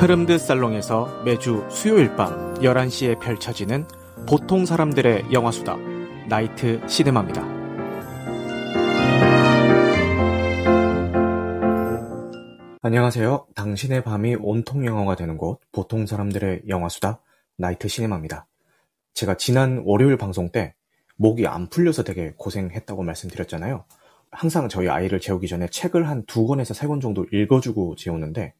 흐름드 살롱에서 매주 수요일 밤 11시에 펼쳐지는 보통 사람들의 영화수다 나이트 시네마입니다. 안녕하세요. 당신의 밤이 온통 영화가 되는 곳, 보통 사람들의 영화수다, 나이트 시네마입니다. 제가 지난 월요일 방송 때 목이 안 풀려서 되게 고생했다고 말씀드렸잖아요. 항상 저희 아이를 재우기 전에 책을 한 두 권에서 세 권 정도 읽어주고 재우는데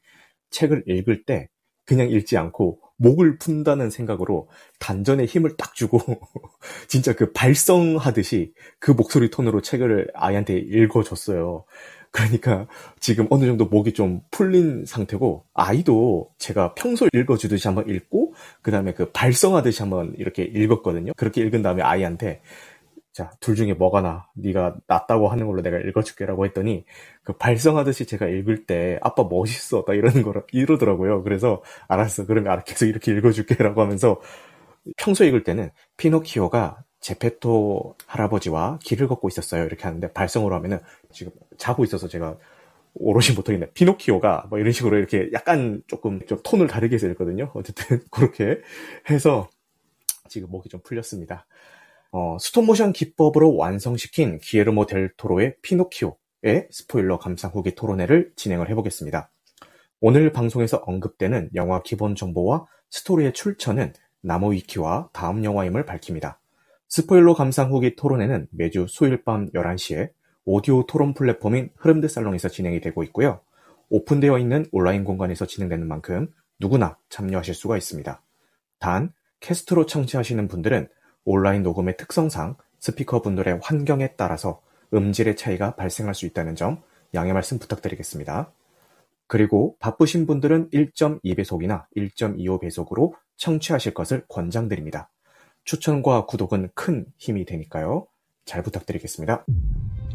책을 읽을 때 그냥 읽지 않고 목을 푼다는 생각으로 단전에 힘을 딱 주고 진짜 그 발성하듯이 그 목소리 톤으로 책을 아이한테 읽어줬어요. 그러니까 지금 어느 정도 목이 좀 풀린 상태고 아이도 제가 평소 읽어주듯이 한번 읽고 그 다음에 그 발성하듯이 한번 이렇게 읽었거든요. 그렇게 읽은 다음에 아이한테 자, 둘 중에 뭐가 나? 네가 낫다고 하는 걸로 내가 읽어줄게라고 했더니 그 발성하듯이 제가 읽을 때 아빠 멋있어, 나 이러는 거라 이러더라고요. 그래서 알았어, 그러면 계속 이렇게 읽어줄게라고 하면서 평소 읽을 때는 피노키오가 제페토 할아버지와 길을 걷고 있었어요. 이렇게 하는데 발성으로 하면은 지금 자고 있어서 제가 오롯이 못하겠네. 피노키오가 뭐 이런 식으로 이렇게 약간 조금 좀 톤을 다르게 해서 읽거든요. 어쨌든 그렇게 해서 지금 목이 좀 풀렸습니다. 어, 스톱모션 기법으로 완성시킨 기에르모 델 토로의 피노키오의 스포일러 감상 후기 토론회를 진행을 해보겠습니다. 오늘 방송에서 언급되는 영화 기본 정보와 스토리의 출처는 나무 위키와 다음 영화임을 밝힙니다. 스포일러 감상 후기 토론회는 매주 수요일 밤 11시에 오디오 토론 플랫폼인 흐름드 살롱에서 진행이 되고 있고요. 오픈되어 있는 온라인 공간에서 진행되는 만큼 누구나 참여하실 수가 있습니다. 단, 캐스트로 청취하시는 분들은 온라인 녹음의 특성상 스피커 분들의 환경에 따라서 음질의 차이가 발생할 수 있다는 점 양해 말씀 부탁드리겠습니다. 그리고 바쁘신 분들은 1.2배속이나 1.25배속으로 청취하실 것을 권장드립니다. 추천과 구독은 큰 힘이 되니까요. 잘 부탁드리겠습니다.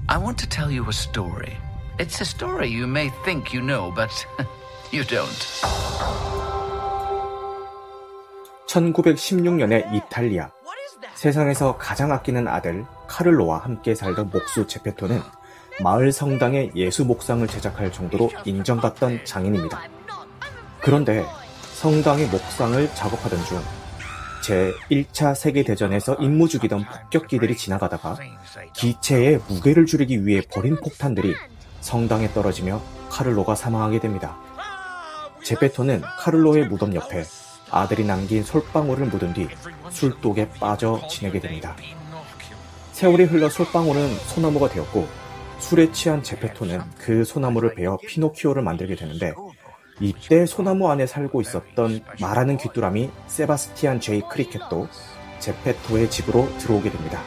I want to tell you a story. It's a story you may think you know, but you don't. 1916년의 이탈리아. 세상에서 가장 아끼는 아들 카를로와 함께 살던 목수 제페토는 마을 성당에 예수 목상을 제작할 정도로 인정받던 장인입니다. 그런데 성당의 목상을 작업하던 중 제1차 세계대전에서 임무 죽이던 폭격기들이 지나가다가 기체의 무게를 줄이기 위해 버린 폭탄들이 성당에 떨어지며 카를로가 사망하게 됩니다. 제페토는 카를로의 무덤 옆에 아들이 남긴 솔방울을 묻은 뒤 술독에 빠져 지내게 됩니다. 세월이 흘러 솔방울은 소나무가 되었고 술에 취한 제페토는 그 소나무를 베어 피노키오를 만들게 되는데 이때 소나무 안에 살고 있었던 말하는 귀뚜라미 세바스티안 제이 크리켓도 제페토의 집으로 들어오게 됩니다.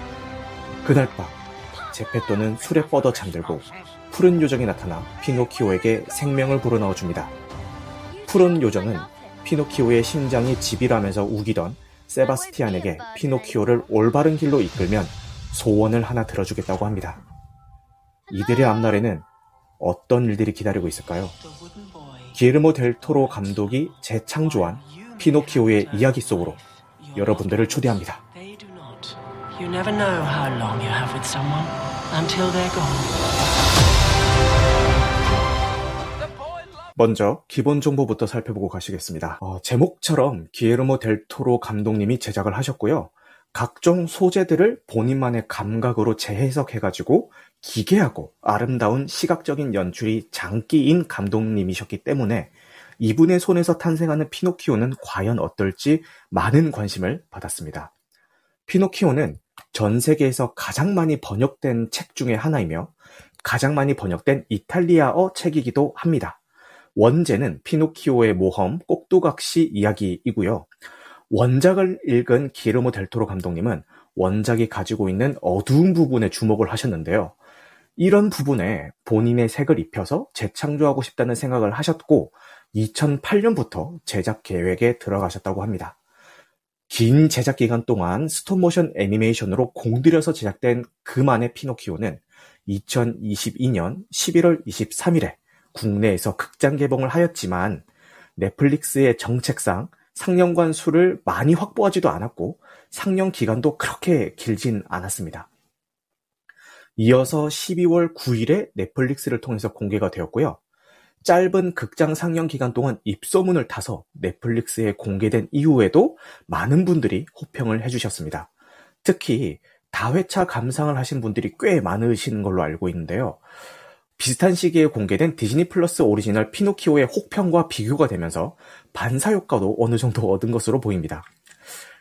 그날 밤 제페토는 술에 뻗어 잠들고 푸른 요정이 나타나 피노키오에게 생명을 불어넣어 줍니다. 푸른 요정은 피노키오의 심장이 집이라면서 우기던 세바스티안에게 피노키오를 올바른 길로 이끌면 소원을 하나 들어주겠다고 합니다. 이들의 앞날에는 어떤 일들이 기다리고 있을까요? 기르모 델 토로 감독이 재창조한 피노키오의 이야기 속으로 여러분들을 초대합니다. 먼저 기본 정보부터 살펴보고 가시겠습니다. 어, 제목처럼 기에르모 델 토로 감독님이 제작을 하셨고요. 각종 소재들을 본인만의 감각으로 재해석해가지고 기괴하고 아름다운 시각적인 연출이 장기인 감독님이셨기 때문에 이분의 손에서 탄생하는 피노키오는 과연 어떨지 많은 관심을 받았습니다. 피노키오는 전 세계에서 가장 많이 번역된 책 중의 하나이며 가장 많이 번역된 이탈리아어 책이기도 합니다. 원제는 피노키오의 모험 꼭두각시 이야기이고요. 원작을 읽은 기르모 델토로 감독님은 원작이 가지고 있는 어두운 부분에 주목을 하셨는데요. 이런 부분에 본인의 색을 입혀서 재창조하고 싶다는 생각을 하셨고 2008년부터 제작 계획에 들어가셨다고 합니다. 긴 제작 기간 동안 스톱모션 애니메이션으로 공들여서 제작된 그만의 피노키오는 2022년 11월 23일에 국내에서 극장 개봉을 하였지만 넷플릭스의 정책상 상영관 수를 많이 확보하지도 않았고 상영 기간도 그렇게 길진 않았습니다. 이어서 12월 9일에 넷플릭스를 통해서 공개가 되었고요. 짧은 극장 상영 기간 동안 입소문을 타서 넷플릭스에 공개된 이후에도 많은 분들이 호평을 해주셨습니다. 특히 다회차 감상을 하신 분들이 꽤 많으신 걸로 알고 있는데요. 비슷한 시기에 공개된 Disney Plus 오리지널 피노키오의 혹평과 비교가 되면서 반사 효과도 어느 정도 얻은 것으로 보입니다.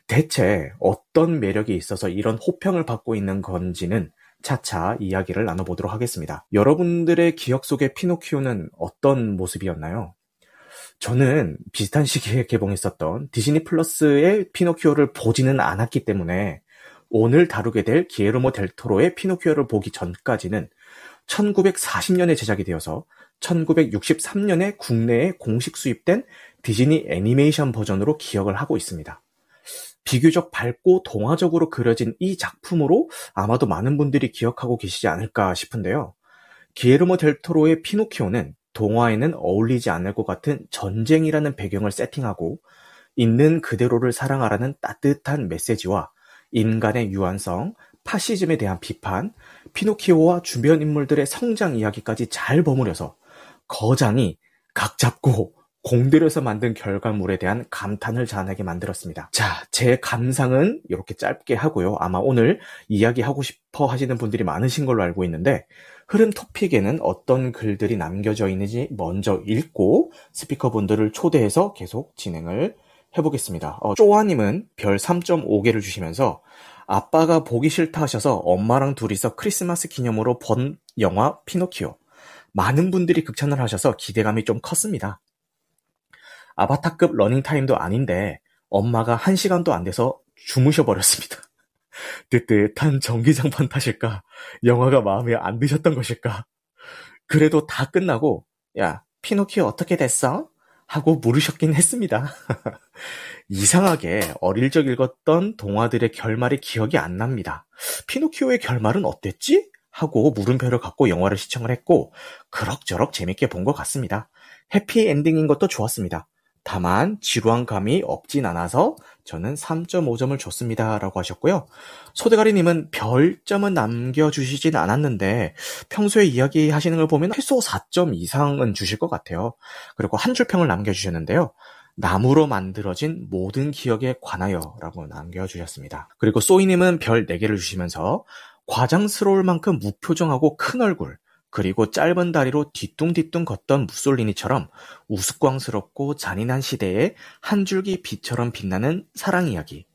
대체 어떤 매력이 있어서 이런 호평을 받고 있는 건지는 차차 이야기를 나눠보도록 하겠습니다. 여러분들의 기억 속의 피노키오는 어떤 모습이었나요? 저는 비슷한 시기에 개봉했었던 Disney Plus의 피노키오를 보지는 않았기 때문에 오늘 다루게 될 기예르모 델토로의 피노키오를 보기 전까지는 1940년에 제작이 되어서 1963년에 국내에 공식 수입된 디즈니 애니메이션 버전으로 기억을 하고 있습니다. 비교적 밝고 동화적으로 그려진 이 작품으로 아마도 많은 분들이 기억하고 계시지 않을까 싶은데요. 기에르모 델토로의 피노키오는 동화에는 어울리지 않을 것 같은 전쟁이라는 배경을 세팅하고 있는 그대로를 사랑하라는 따뜻한 메시지와 인간의 유한성, 파시즘에 대한 비판, 피노키오와 주변 인물들의 성장 이야기까지 잘 버무려서 거장이 각 잡고 공들여서 만든 결과물에 대한 감탄을 자아내게 만들었습니다. 자, 제 감상은 이렇게 짧게 하고요. 아마 오늘 이야기하고 싶어 하시는 분들이 많으신 걸로 알고 있는데 흐름 토픽에는 어떤 글들이 남겨져 있는지 먼저 읽고 스피커분들을 초대해서 계속 진행을 해보겠습니다. 어, 쪼아님은 별 3.5개를 주시면서 아빠가 보기 싫다 하셔서 엄마랑 둘이서 크리스마스 기념으로 본 영화 피노키오. 많은 분들이 극찬을 하셔서 기대감이 좀 컸습니다. 아바타급 러닝타임도 아닌데 엄마가 한 시간도 안 돼서 주무셔 버렸습니다. 뜨뜻한 전기장판 탓일까? 영화가 마음에 안 드셨던 것일까? 그래도 다 끝나고 야 피노키오 어떻게 됐어? 하고 물으셨긴 했습니다. 이상하게 어릴 적 읽었던 동화들의 결말이 기억이 안 납니다. 피노키오의 결말은 어땠지? 하고 물음표를 갖고 영화를 시청을 했고 그럭저럭 재밌게 본 것 같습니다. 해피 엔딩인 것도 좋았습니다. 다만 지루한 감이 없진 않아서 저는 3.5점을 줬습니다. 라고 하셨고요. 소대가리님은 별점은 남겨주시진 않았는데 평소에 이야기하시는 걸 보면 최소 4점 이상은 주실 것 같아요. 그리고 한 줄 평을 남겨주셨는데요. 나무로 만들어진 모든 기억에 관하여 라고 남겨주셨습니다. 그리고 소이님은 별 4개를 주시면서 과장스러울 만큼 무표정하고 큰 얼굴, 그리고 짧은 다리로 뒤뚱뒤뚱 걷던 무솔리니처럼 우스꽝스럽고 잔인한 시대에 한 줄기 빛처럼 빛나는 사랑 이야기.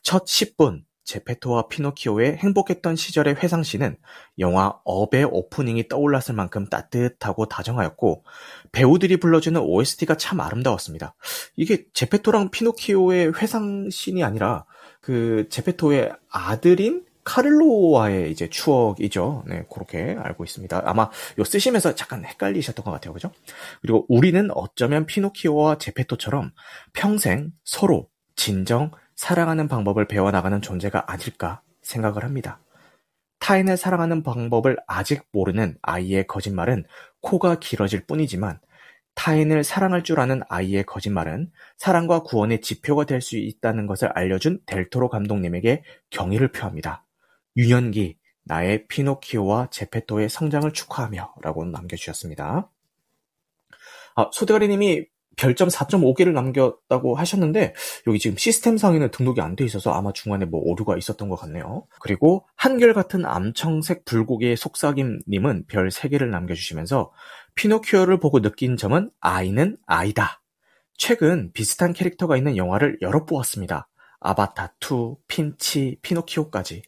첫 10분, 제페토와 피노키오의 행복했던 시절의 회상시는 영화 업의 오프닝이 떠올랐을 만큼 따뜻하고 다정하였고 배우들이 불러주는 OST가 참 아름다웠습니다. 이게 제페토랑 피노키오의 회상신이 아니라 그 제페토의 아들인 카를로와의 이제 추억이죠. 네, 그렇게 알고 있습니다. 아마 요 쓰시면서 잠깐 헷갈리셨던 것 같아요. 그죠? 그리고 우리는 어쩌면 피노키오와 제페토처럼 평생 서로 진정 사랑하는 방법을 배워나가는 존재가 아닐까 생각을 합니다. 타인을 사랑하는 방법을 아직 모르는 아이의 거짓말은 코가 길어질 뿐이지만 타인을 사랑할 줄 아는 아이의 거짓말은 사랑과 구원의 지표가 될 수 있다는 것을 알려준 델토로 감독님에게 경의를 표합니다. 유년기 나의 피노키오와 제페토의 성장을 축하하며 라고 남겨주셨습니다. 아, 소대가리님이 별점 4.5개를 남겼다고 하셨는데 여기 지금 시스템 상에는 등록이 안 돼 있어서 아마 중간에 뭐 오류가 있었던 것 같네요. 그리고 한결같은 암청색 불고기의 속삭임님은 별 3개를 남겨주시면서 피노키오를 보고 느낀 점은 아이는 아이다. 최근 비슷한 캐릭터가 있는 영화를 여러 보았습니다. 아바타 2, 핀치, 피노키오까지.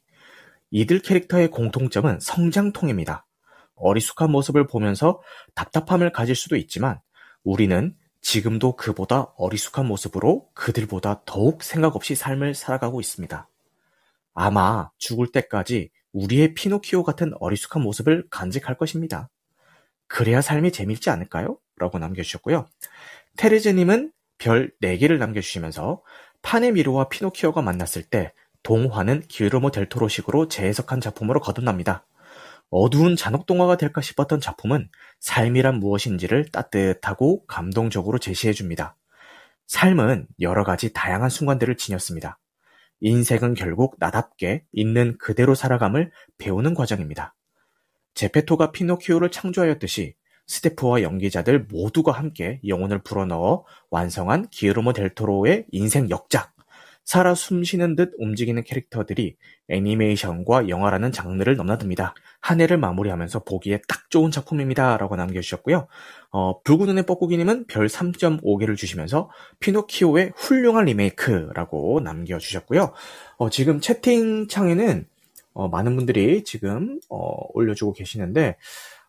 이들 캐릭터의 공통점은 성장통입니다. 어리숙한 모습을 보면서 답답함을 가질 수도 있지만 우리는 지금도 그보다 어리숙한 모습으로 그들보다 더욱 생각 없이 삶을 살아가고 있습니다. 아마 죽을 때까지 우리의 피노키오 같은 어리숙한 모습을 간직할 것입니다. 그래야 삶이 재밌지 않을까요? 라고 남겨주셨고요. 테레즈님은 별 4개를 남겨주시면서 파네미르와 피노키오가 만났을 때 동화는 기르모 델토로식으로 재해석한 작품으로 거듭납니다. 어두운 잔혹동화가 될까 싶었던 작품은 삶이란 무엇인지를 따뜻하고 감동적으로 제시해줍니다. 삶은 여러 가지 다양한 순간들을 지녔습니다. 인생은 결국 나답게 있는 그대로 살아감을 배우는 과정입니다. 제페토가 피노키오를 창조하였듯이 스태프와 연기자들 모두가 함께 영혼을 불어넣어 완성한 기르모 델토로의 인생 역작. 살아 숨쉬는 듯 움직이는 캐릭터들이 애니메이션과 영화라는 장르를 넘나듭니다. 한 해를 마무리하면서 보기에 딱 좋은 작품입니다. 라고 남겨주셨고요. 어, 붉은 눈의 뻐꾸기님은 별 3.5개를 주시면서 피노키오의 훌륭한 리메이크라고 남겨주셨고요. 어, 지금 채팅창에는 어, 많은 분들이 지금 어, 올려주고 계시는데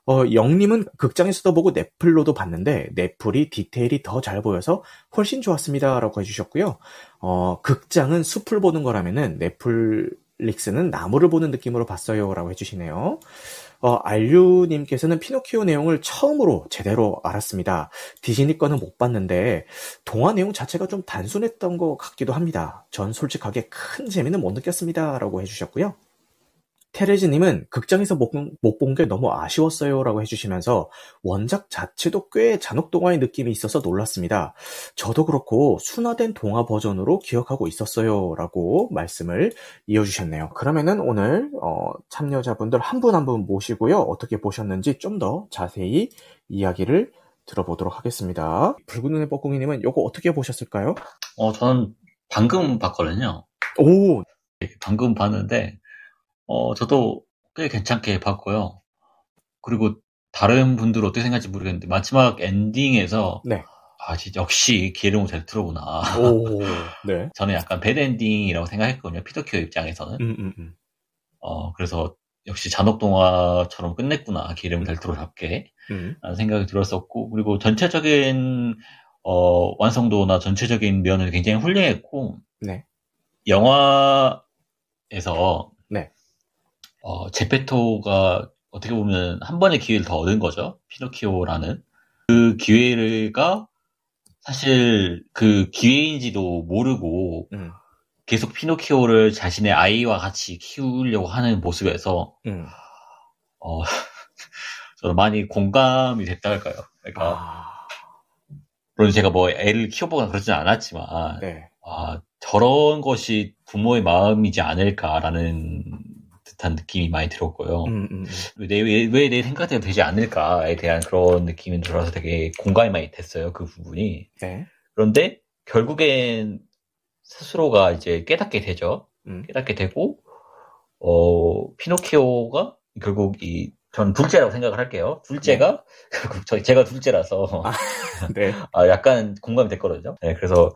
어, 영님은 극장에서도 보고 넷플로도 봤는데 넷플이 디테일이 더 잘 보여서 훨씬 좋았습니다라고 해주셨고요. 어, 극장은 숲을 보는 거라면은 넷플릭스는 나무를 보는 느낌으로 봤어요라고 해주시네요. 어, 알류님께서는 피노키오 내용을 처음으로 제대로 알았습니다. 디즈니 거는 못 봤는데 동화 내용 자체가 좀 단순했던 것 같기도 합니다. 전 솔직하게 큰 재미는 못 느꼈습니다라고 해주셨고요. 테레즈님은 극장에서 못 본 게 너무 아쉬웠어요 라고 해주시면서 원작 자체도 꽤 잔혹동화의 느낌이 있어서 놀랐습니다. 저도 그렇고 순화된 동화 버전으로 기억하고 있었어요 라고 말씀을 이어주셨네요. 그러면은 오늘 어, 참여자분들 한 분 한분 모시고요. 어떻게 보셨는지 좀 더 자세히 이야기를 들어보도록 하겠습니다. 붉은 눈의 뻐꾸기님은 이거 어떻게 보셨을까요? 어, 저는 방금 봤거든요. 오! 방금 봤는데, 어, 저도 꽤 괜찮게 봤고요. 그리고 다른 분들 어떻게 생각할지 모르겠는데 마지막 엔딩에서 네. 아, 진짜 역시 기르모 델트로구나. 오, 네. 저는 약간 배드 엔딩이라고 생각했거든요. 피터키오 입장에서는. 음, 음, 음. 어, 그래서 역시 잔혹 동화처럼 끝냈구나. 기르모 델트로답게. 음. 라는 생각이 들었었고, 그리고 전체적인, 어, 완성도나 전체적인 면은 굉장히 훌륭했고, 네. 영화에서 네. 어, 제페토가 어떻게 보면 한 번의 기회를 더 얻은 거죠. 피노키오라는. 그 기회가 사실 그 기회인지도 모르고 음, 계속 피노키오를 자신의 아이와 같이 키우려고 하는 모습에서 음. 어, 저는 많이 공감이 됐다 할까요? 그러니까 아, 물론 제가 뭐 애를 키워보거나 그러진 않았지만 네. 아, 저런 것이 부모의 마음이지 않을까라는 듯한 느낌이 많이 들었고요. 음, 음, 음. 왜내 생각대로 되지 않을까에 대한 그런 느낌이 들어서 되게 공감이 많이 됐어요. 그 부분이. 네. 그런데 결국엔 스스로가 이제 깨닫게 되죠. 음. 깨닫게 되고 어 피노키오가 결국 이 전 둘째라고 생각을 할게요. 둘째가 결국 저 제가 둘째라서 아. 네. 아, 약간 공감이 됐거든요. 네, 그래서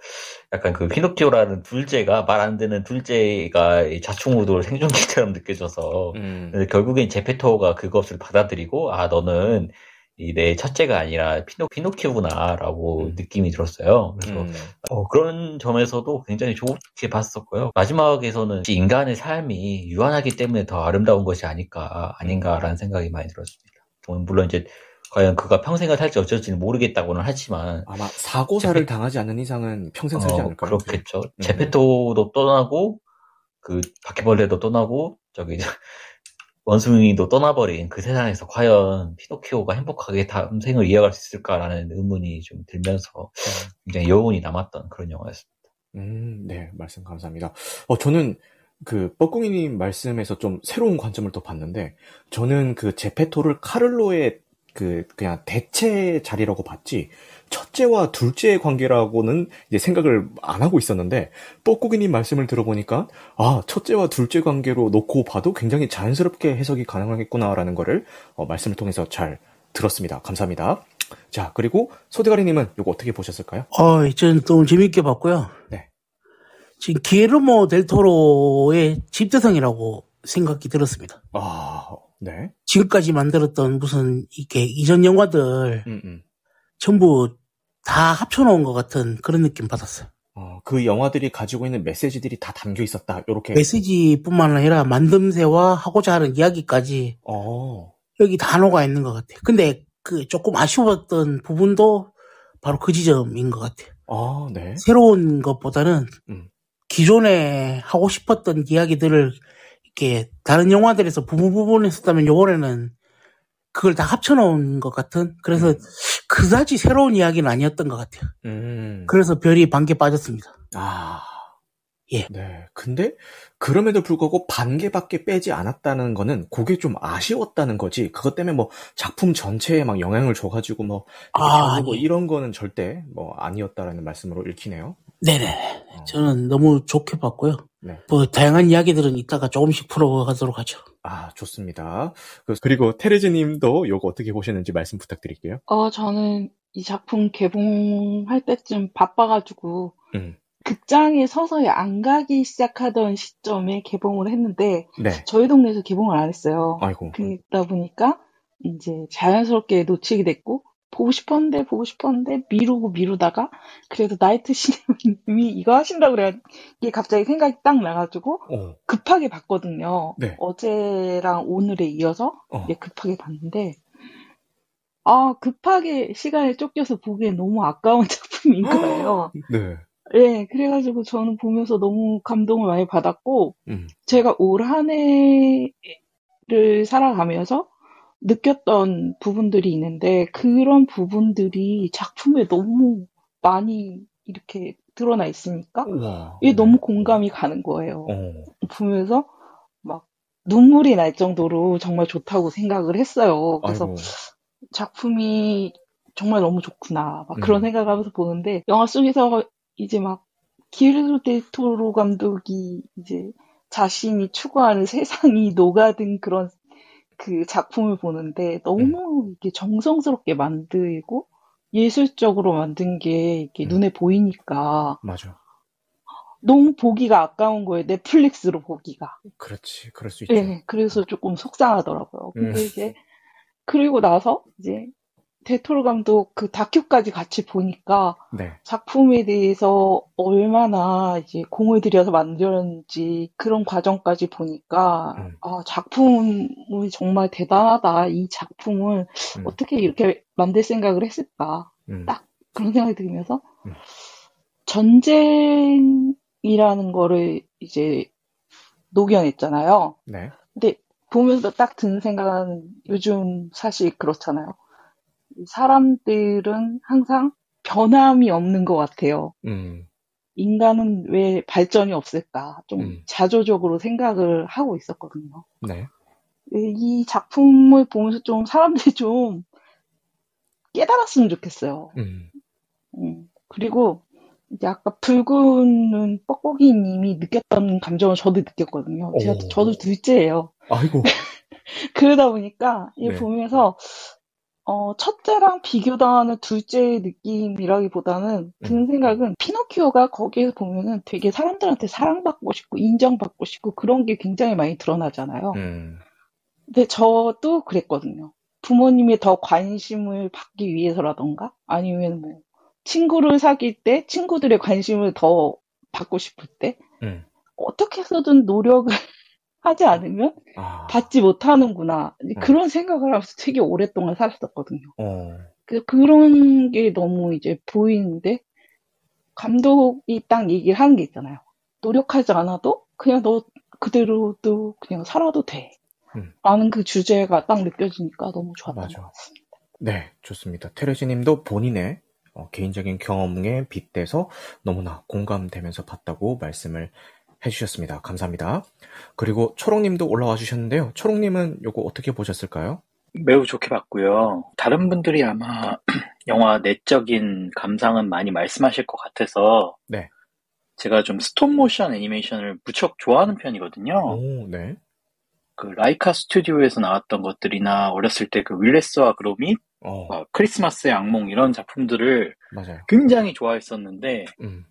약간 그 피노키오라는 둘째가 말 안 되는 둘째가 이 자충우돌 생존기처럼 느껴져서 음. 결국엔 제페토가 그것을 받아들이고 아 너는 이 내 첫째가 아니라 피노 피노키오구나라고 음. 느낌이 들었어요. 그래서 음. 어, 그런 점에서도 굉장히 좋게 봤었고요. 마지막에서는 인간의 삶이 유한하기 때문에 더 아름다운 것이 아닐까 아닌가라는 생각이 많이 들었습니다. 물론 이제 과연 그가 평생을 살지 어쩔지는 모르겠다고는 하지만 아마 사고사를 당하지 않는 이상은 평생 살지 어, 않을까요? 그렇겠죠. 음. 제페토도 떠나고 그 바퀴벌레도 떠나고 저기 원숭이도 떠나버린 그 세상에서 과연 피노키오가 행복하게 다음 생을 이어갈 수 있을까라는 의문이 좀 들면서 굉장히 여운이 남았던 그런 영화였습니다. 음, 네, 말씀 감사합니다. 어, 저는 그 뻐꾸기님 말씀에서 좀 새로운 관점을 또 봤는데, 저는 그 제페토를 카를로의 그 그냥 대체 자리라고 봤지, 첫째와 둘째의 관계라고는 이제 생각을 안 하고 있었는데, 뻐꾸기님 말씀을 들어보니까, 아, 첫째와 둘째 관계로 놓고 봐도 굉장히 자연스럽게 해석이 가능하겠구나라는 거를 어, 말씀을 통해서 잘 들었습니다. 감사합니다. 자, 그리고 소대가리님은 이거 어떻게 보셨을까요? 어, 저는 너무 재밌게 봤고요. 네. 지금 기르모 델토로의 집대성이라고 생각이 들었습니다. 아, 네. 지금까지 만들었던 무슨 이렇게 이전 영화들 음, 음. 전부 다 합쳐놓은 것 같은 그런 느낌 받았어요. 어, 그 영화들이 가지고 있는 메시지들이 다 담겨 있었다. 요렇게. 메시지뿐만 아니라 만듦새와 하고자 하는 이야기까지 어, 여기 다 녹아 있는 것 같아요. 근데 그 조금 아쉬웠던 부분도 바로 그 지점인 것 같아요. 아, 네. 새로운 것보다는 음. 기존에 하고 싶었던 이야기들을 이렇게 다른 영화들에서 부분 부분 했었다면 요번에는 그걸 다 합쳐놓은 것 같은 그래서 음. 그다지 새로운 이야기는 아니었던 것 같아요. 음. 그래서 별이 반개 빠졌습니다. 아. 예. 네. 근데 그럼에도 불구하고 반 개밖에 빼지 않았다는 거는 그게 좀 아쉬웠다는 거지. 그것 때문에 뭐 작품 전체에 막 영향을 줘가지고 뭐 아, 뭐 아니. 이런 거는 절대 뭐 아니었다라는 말씀으로 읽히네요. 네네. 어. 저는 너무 좋게 봤고요. 네. 뭐 다양한 이야기들은 이따가 조금씩 풀어가도록 하죠. 아, 좋습니다. 그- 그리고 테레즈 님도 요거 어떻게 보셨는지 말씀 부탁드릴게요. 어, 저는 이 작품 개봉할 때쯤 바빠가지고 음. 극장에 서서히 안 가기 시작하던 시점에 개봉을 했는데 네. 저희 동네에서 개봉을 안 했어요. 아이고. 그러다 보니까 이제 자연스럽게 놓치게 됐고 보고 싶었는데 보고 싶었는데 미루고 미루다가 그래도 나이트 시네마님이 이거 하신다고 그래 이게 갑자기 생각이 딱 나가지고 어. 급하게 봤거든요. 네. 어제랑 오늘에 이어서 어. 급하게 봤는데 아 급하게 시간에 쫓겨서 보기엔 너무 아까운 작품인 거예요. 네. 네, 그래가지고 저는 보면서 너무 감동을 많이 받았고 음. 제가 올 한 해를 살아가면서 느꼈던 부분들이 있는데 그런 부분들이 작품에 너무 많이 이렇게 드러나 있으니까 우와. 이게 네. 너무 공감이 가는 거예요. 어. 보면서 막 눈물이 날 정도로 정말 좋다고 생각을 했어요. 그래서 아이고. 작품이 정말 너무 좋구나. 막 음. 그런 생각을 하면서 보는데 영화 속에서 이제 막 기르도 델토로 감독이 이제 자신이 추구하는 세상이 녹아든 그런 그 작품을 보는데 너무 이게 정성스럽게 만들고 예술적으로 만든 게 이렇게 음. 눈에 보이니까 맞아. 너무 보기가 아까운 거예요. 넷플릭스로 보기가. 그렇지. 그럴 수 있죠. 네, 그래서 조금 속상하더라고요. 근데 음. 이제 그리고 나서 이제 데토르 감독 그 다큐까지 같이 보니까 네. 작품에 대해서 얼마나 이제 공을 들여서 만들었는지 그런 과정까지 보니까 음. 아 작품이 정말 대단하다. 이 작품을 음. 어떻게 이렇게 만들 생각을 했을까 음. 딱 그런 생각이 들면서 음. 전쟁이라는 거를 이제 녹여냈잖아요. 네. 근데 보면서 딱 드는 생각은 요즘 사실 그렇잖아요. 사람들은 항상 변함이 없는 것 같아요. 음. 인간은 왜 발전이 없을까? 좀 음. 자조적으로 생각을 하고 있었거든요. 네. 이 작품을 보면서 좀 사람들이 좀 깨달았으면 좋겠어요. 음. 음, 그리고 이제 아까 붉은 눈 뻑뻑이님이 느꼈던 감정을 저도 느꼈거든요. 제가 오. 저도 둘째예요. 아이고. 그러다 보니까 이 네. 보면서 어, 첫째랑 비교당하는 둘째의 느낌이라기보다는 드는 음. 생각은 피노키오가 거기에서 보면은 되게 사람들한테 사랑받고 싶고 인정받고 싶고 그런 게 굉장히 많이 드러나잖아요. 음. 근데 저도 그랬거든요. 부모님이 더 관심을 받기 위해서라던가 아니면 뭐 친구를 사귈 때 친구들의 관심을 더 받고 싶을 때 음. 어떻게 해서든 노력을 하지 않으면 아. 받지 못하는구나 음. 그런 생각을 하면서 되게 오랫동안 살았었거든요. 어. 그 그런 게 너무 이제 보이는데 감독이 딱 얘기를 하는 게 있잖아요. 노력하지 않아도 그냥 너 그대로도 그냥 살아도 돼. 음. 라는 그 주제가 딱 느껴지니까 너무 좋았던 맞아. 것 같습니다. 네, 좋습니다. 테레지 님도 본인의 어, 개인적인 경험에 빗대서 너무나 공감되면서 봤다고 말씀을 해주셨습니다. 감사합니다. 그리고 초롱님도 올라와 주셨는데요. 초롱님은 요거 어떻게 보셨을까요? 매우 좋게 봤고요. 다른 분들이 아마 영화 내적인 감상은 많이 말씀하실 것 같아서 네. 제가 좀 스톱모션 애니메이션을 무척 좋아하는 편이거든요. 오, 네. 그 라이카 스튜디오에서 나왔던 것들이나 어렸을 때 그 윌레스와 그로밋, 어, 어, 크리스마스의 악몽 이런 작품들을 맞아요. 굉장히 좋아했었는데 음,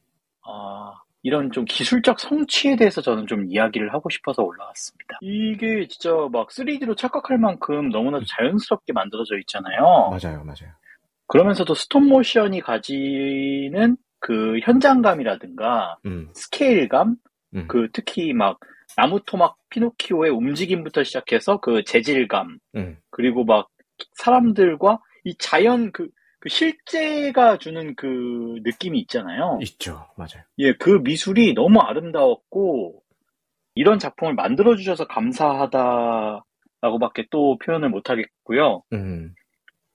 아, 이런 좀 기술적 성취에 대해서 저는 좀 이야기를 하고 싶어서 올라왔습니다. 이게 진짜 막 3D로 착각할 만큼 너무나도 자연스럽게 만들어져 있잖아요. 맞아요, 맞아요. 그러면서도 스톱모션이 가지는 그 현장감이라든가 음, 스케일감, 음. 그 특히 막 나무 토막 피노키오의 움직임부터 시작해서 그 재질감, 음, 그리고 막 사람들과 이 자연 그 그 실제가 주는 그 느낌이 있잖아요. 있죠. 맞아요. 예, 그 미술이 너무 아름다웠고 이런 작품을 만들어 주셔서 감사하다라고밖에 또 표현을 못 하겠고요. 음.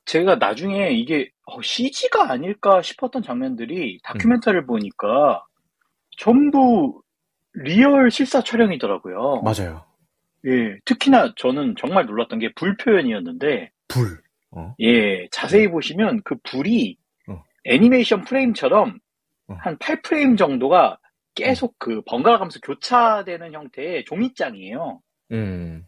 제가 나중에 이게 CG가 아닐까 싶었던 장면들이 다큐멘터리를 보니까 전부 real 실사 촬영이더라고요. 맞아요. 예, 특히나 저는 정말 놀랐던 게 불 표현이었는데, 불. 어. 예, 자세히 보시면 그 불이 어. 애니메이션 프레임처럼 어. 한 8프레임 정도가 계속 그 번갈아 가면서 교차되는 형태의 종이장이에요. 음.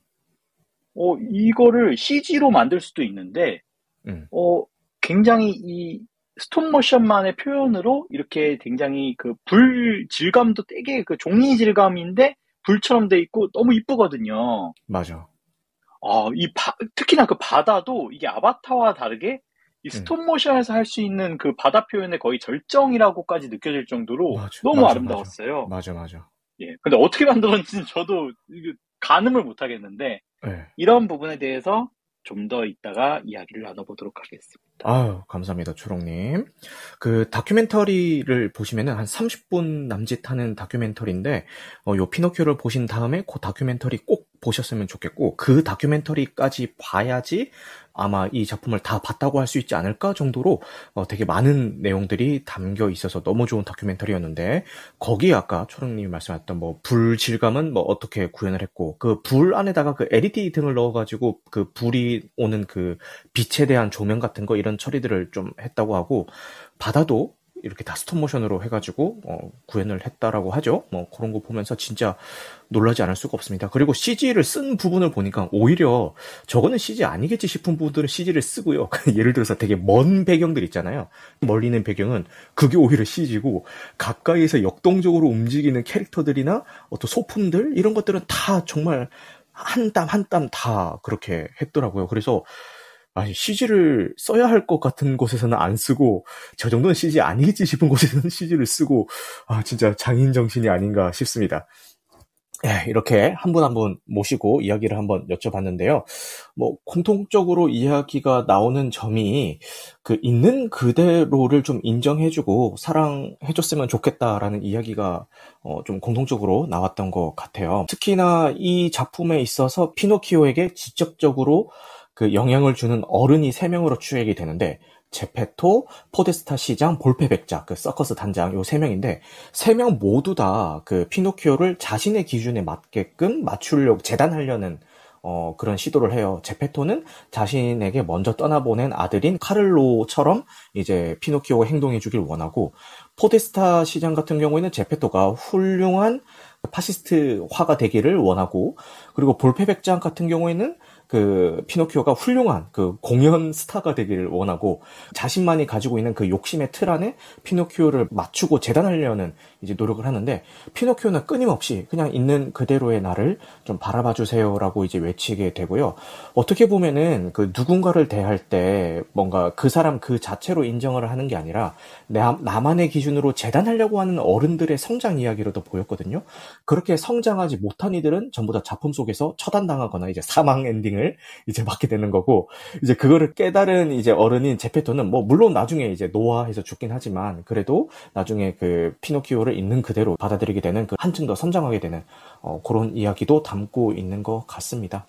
어, 이거를 CG로 만들 수도 있는데, 음. 어, 굉장히 이 스톱모션만의 표현으로 이렇게 굉장히 그 불 질감도 되게 그 종이 질감인데 불처럼 돼 있고 너무 이쁘거든요. 맞아. 아, 이 바- 특히나 그 바다도 이게 아바타와 다르게 이 스톱모션에서 할수 있는 그 바다 표현의 거의 절정이라고까지 느껴질 정도로 맞아, 너무 맞아, 아름다웠어요. 맞아, 맞아. 예. 근데 어떻게 만들었는지는 저도 가늠을 못 하겠는데 네. 이런 부분에 대해서 좀 더 이따가 이야기를 나눠보도록 하겠습니다. 아유, 감사합니다, 초롱님. 그 다큐멘터리를 보시면은 한 30분 남짓 하는 다큐멘터리인데, 어, 요 피노키오를 보신 다음에 그 다큐멘터리 꼭 보셨으면 좋겠고, 그 다큐멘터리까지 봐야지 아마 이 작품을 다 봤다고 할 수 있지 않을까 정도로 어, 되게 많은 내용들이 담겨 있어서 너무 좋은 다큐멘터리였는데, 거기에 아까 초롱님이 말씀하셨던 뭐 불 질감은 뭐 어떻게 구현을 했고, 그 불 안에다가 그 LED 등을 넣어가지고 그 불이 오는 그 빛에 대한 조명 같은 거 이런 처리들을 좀 했다고 하고 바다도 이렇게 다 스톱모션으로 해가지고 어, 구현을 했다라고 하죠. 뭐 그런 거 보면서 진짜 놀라지 않을 수가 없습니다. 그리고 CG를 쓴 부분을 보니까 오히려 저거는 CG 아니겠지 싶은 부분들은 CG를 쓰고요. 예를 들어서 되게 먼 배경들 있잖아요. 멀리 있는 배경은 그게 오히려 CG고 가까이에서 역동적으로 움직이는 캐릭터들이나 어떤 소품들 이런 것들은 다 정말 한 땀 한 땀 다 그렇게 했더라고요. 그래서 아니, CG를 써야 할 것 같은 곳에서는 안 쓰고, 저 정도는 CG 아니겠지 싶은 곳에서는 CG를 쓰고, 아, 진짜 장인 정신이 아닌가 싶습니다. 예, 이렇게 한분 한 분 모시고 이야기를 한번 여쭤봤는데요. 뭐, 공통적으로 이야기가 나오는 점이, 그, 있는 그대로를 좀 인정해주고, 사랑해줬으면 좋겠다라는 이야기가, 어, 좀 공통적으로 나왔던 것 같아요. 특히나 이 작품에 있어서 피노키오에게 직접적으로 그 영향을 주는 어른이 세 명으로 추액이 되는데 제페토, 포데스타 시장, 볼페 백작, 그 서커스 단장 요 세 명인데 세 명 모두 다 그 피노키오를 자신의 기준에 맞게끔 맞추려고 재단하려는 어, 그런 시도를 해요. 제페토는 자신에게 먼저 떠나보낸 아들인 카를로처럼 이제 피노키오가 행동해주길 원하고, 포데스타 시장 같은 경우에는 제페토가 훌륭한 파시스트화가 되기를 원하고, 그리고 볼페 백작 같은 경우에는 그 피노키오가 훌륭한 그 공연 스타가 되기를 원하고 자신만이 가지고 있는 그 욕심의 틀 안에 피노키오를 맞추고 재단하려는 이제 노력을 하는데 피노키오는 끊임없이 그냥 있는 그대로의 나를 좀 바라봐 주세요라고 이제 외치게 되고요. 어떻게 보면은 그 누군가를 대할 때 뭔가 그 사람 그 자체로 인정을 하는 게 아니라 나, 나만의 기준으로 재단하려고 하는 어른들의 성장 이야기로도 보였거든요. 그렇게 성장하지 못한 이들은 전부 다 작품 속에서 처단당하거나 이제 사망 엔딩을 이제 맞게 되는 거고 이제 그거를 깨달은 이제 어른인 제페토는 뭐 물론 나중에 이제 노화해서 죽긴 하지만 그래도 나중에 그 피노키오를 있는 그대로 받아들이게 되는 그 한층 더 성장하게 되는 어, 그런 이야기도 담고 있는 것 같습니다.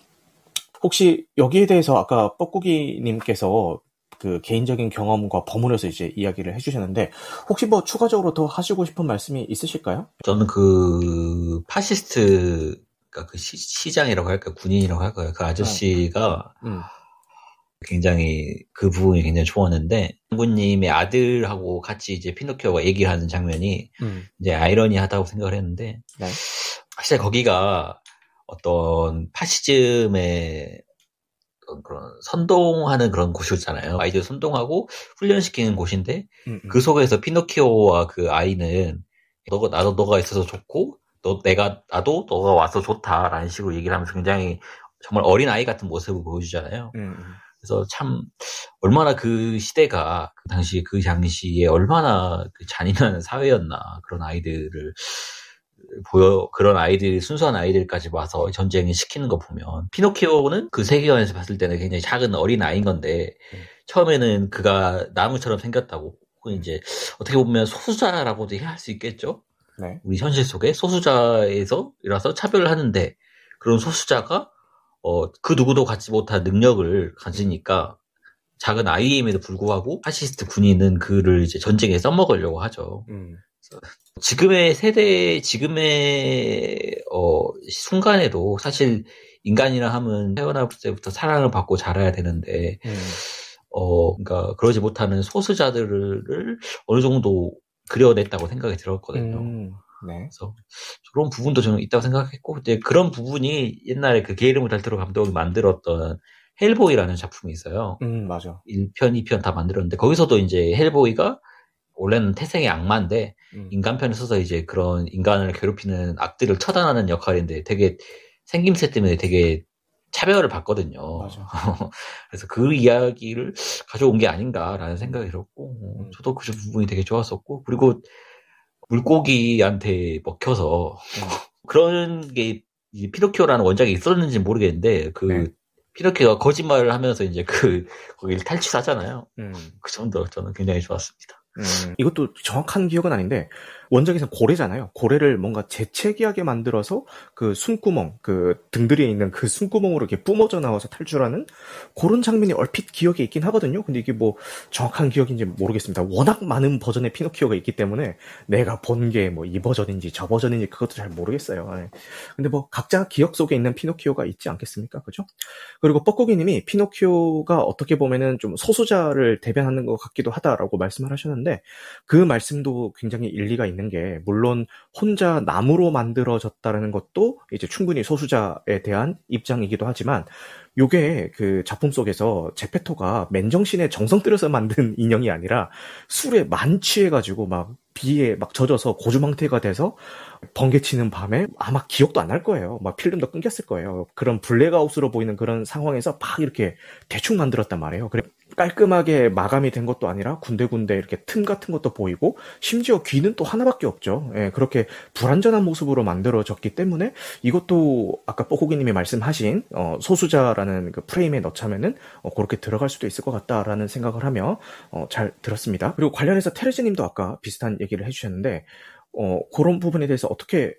혹시 여기에 대해서 아까 뻐꾸기님께서 그 개인적인 경험과 버무려서 이제 이야기를 해주셨는데 혹시 뭐 추가적으로 더 하시고 싶은 말씀이 있으실까요? 저는 그 파시스트 그러니까 그 시장이라고 할까 군인이라고 할까요? 그 아저씨가 음. 굉장히 그 부분이 굉장히 좋았는데 장군님의 아들하고 같이 이제 피노키오가 얘기를 하는 장면이 음. 이제 아이러니하다고 생각을 했는데 네. 사실 거기가 어떤 파시즘의 그런 선동하는 그런 곳이었잖아요. 아이들 선동하고 훈련시키는 곳인데 음, 음. 그 속에서 피노키오와 그 아이는 너가 나도 너가 있어서 좋고 너 내가 나도 너가 와서 좋다라는 식으로 얘기를 하면서 굉장히 정말 어린 아이 같은 모습을 보여주잖아요. 음, 음. 그래서 참 얼마나 그 시대가 그 당시 그 당시에 얼마나 그 잔인한 사회였나 그런 아이들을 보여 그런 아이들 순수한 아이들까지 와서 전쟁을 시키는 거 보면 피노키오는 그 세계관에서 봤을 때는 굉장히 작은 어린 아이인 건데 음. 처음에는 그가 나무처럼 생겼다고 혹은 이제 어떻게 보면 소수자라고도 할수 있겠죠. 네. 우리 현실 속에 소수자에서 이라서 차별을 하는데 그런 소수자가 어, 그 누구도 갖지 못한 능력을 가지니까 작은 아이임에도 불구하고 파시스트 군인은 그를 이제 전쟁에 써먹으려고 하죠. 음. 지금의 세대, 지금의, 어, 순간에도 사실 인간이라 하면 태어날 때부터 사랑을 받고 자라야 되는데, 음. 어, 그러니까 그러지 못하는 소수자들을 어느 정도 그려냈다고 생각이 들었거든요. 음. 네. 그래서 그런 부분도 저는 있다고 생각했고, 이제 그런 부분이 옛날에 그 기예르모 델토로 감독이 만들었던 헬보이라는 작품이 있어요. 음, 맞아. 1편, 2편 다 만들었는데, 거기서도 이제 헬보이가 원래는 태생의 악마인데, 음. 인간편에 서서 이제 그런 인간을 괴롭히는 악들을 처단하는 역할인데 되게 생김새 때문에 되게 차별을 받거든요. 맞아. 그래서 그 이야기를 가져온 게 아닌가라는 생각이 들었고, 어, 음. 저도 그 부분이 되게 좋았었고, 그리고 물고기한테 먹혀서 음. 그런 게이 피노키오라는 원작이 있었는지 모르겠는데, 그 네. 피노키오가 거짓말을 하면서 이제 그, 거기를 탈출하잖아요. 음. 그 점도 저는 굉장히 좋았습니다. 음, 이것도 정확한 기억은 아닌데 원작에서 고래잖아요. 고래를 뭔가 재채기하게 만들어서 그 숨구멍, 그 등들이에 있는 그 숨구멍으로 이렇게 뿜어져 나와서 탈출하는 그런 장면이 얼핏 기억에 있긴 하거든요. 근데 이게 뭐 정확한 기억인지 모르겠습니다. 워낙 많은 버전의 피노키오가 있기 때문에 내가 본 게 뭐 이 버전인지 저 버전인지 그것도 잘 모르겠어요. 예. 근데 뭐 각자 기억 속에 있는 피노키오가 있지 않겠습니까? 그죠? 그리고 뻐꾸기님이 피노키오가 어떻게 보면은 좀 소수자를 대변하는 것 같기도 하다라고 말씀을 하셨는데 그 말씀도 굉장히 일리가 있는 게 물론 혼자 나무로 만들어졌다는 것도 이제 충분히 소수자에 대한 입장이기도 하지만 요게 그 작품 속에서 제페토가 맨정신에 정성 들여서 만든 인형이 아니라 술에 만취해가지고 막 비에 막 젖어서 고주망태가 돼서 번개치는 밤에 아마 기억도 안 날 거예요. 막 필름도 끊겼을 거예요. 그런 블랙아웃으로 보이는 그런 상황에서 막 이렇게 대충 만들었단 말이에요. 그래 깔끔하게 마감이 된 것도 아니라 군데군데 이렇게 틈 같은 것도 보이고 심지어 귀는 또 하나밖에 없죠. 예, 그렇게 불완전한 모습으로 만들어졌기 때문에 이것도 아까 뽀고기님이 말씀하신 어, 소수자라는 그 프레임에 넣자면은 어, 그렇게 들어갈 수도 있을 것 같다라는 생각을 하며 어, 잘 들었습니다. 그리고 관련해서 테레즈님도 아까 비슷한 얘기를 해주셨는데 어, 그런 부분에 대해서 어떻게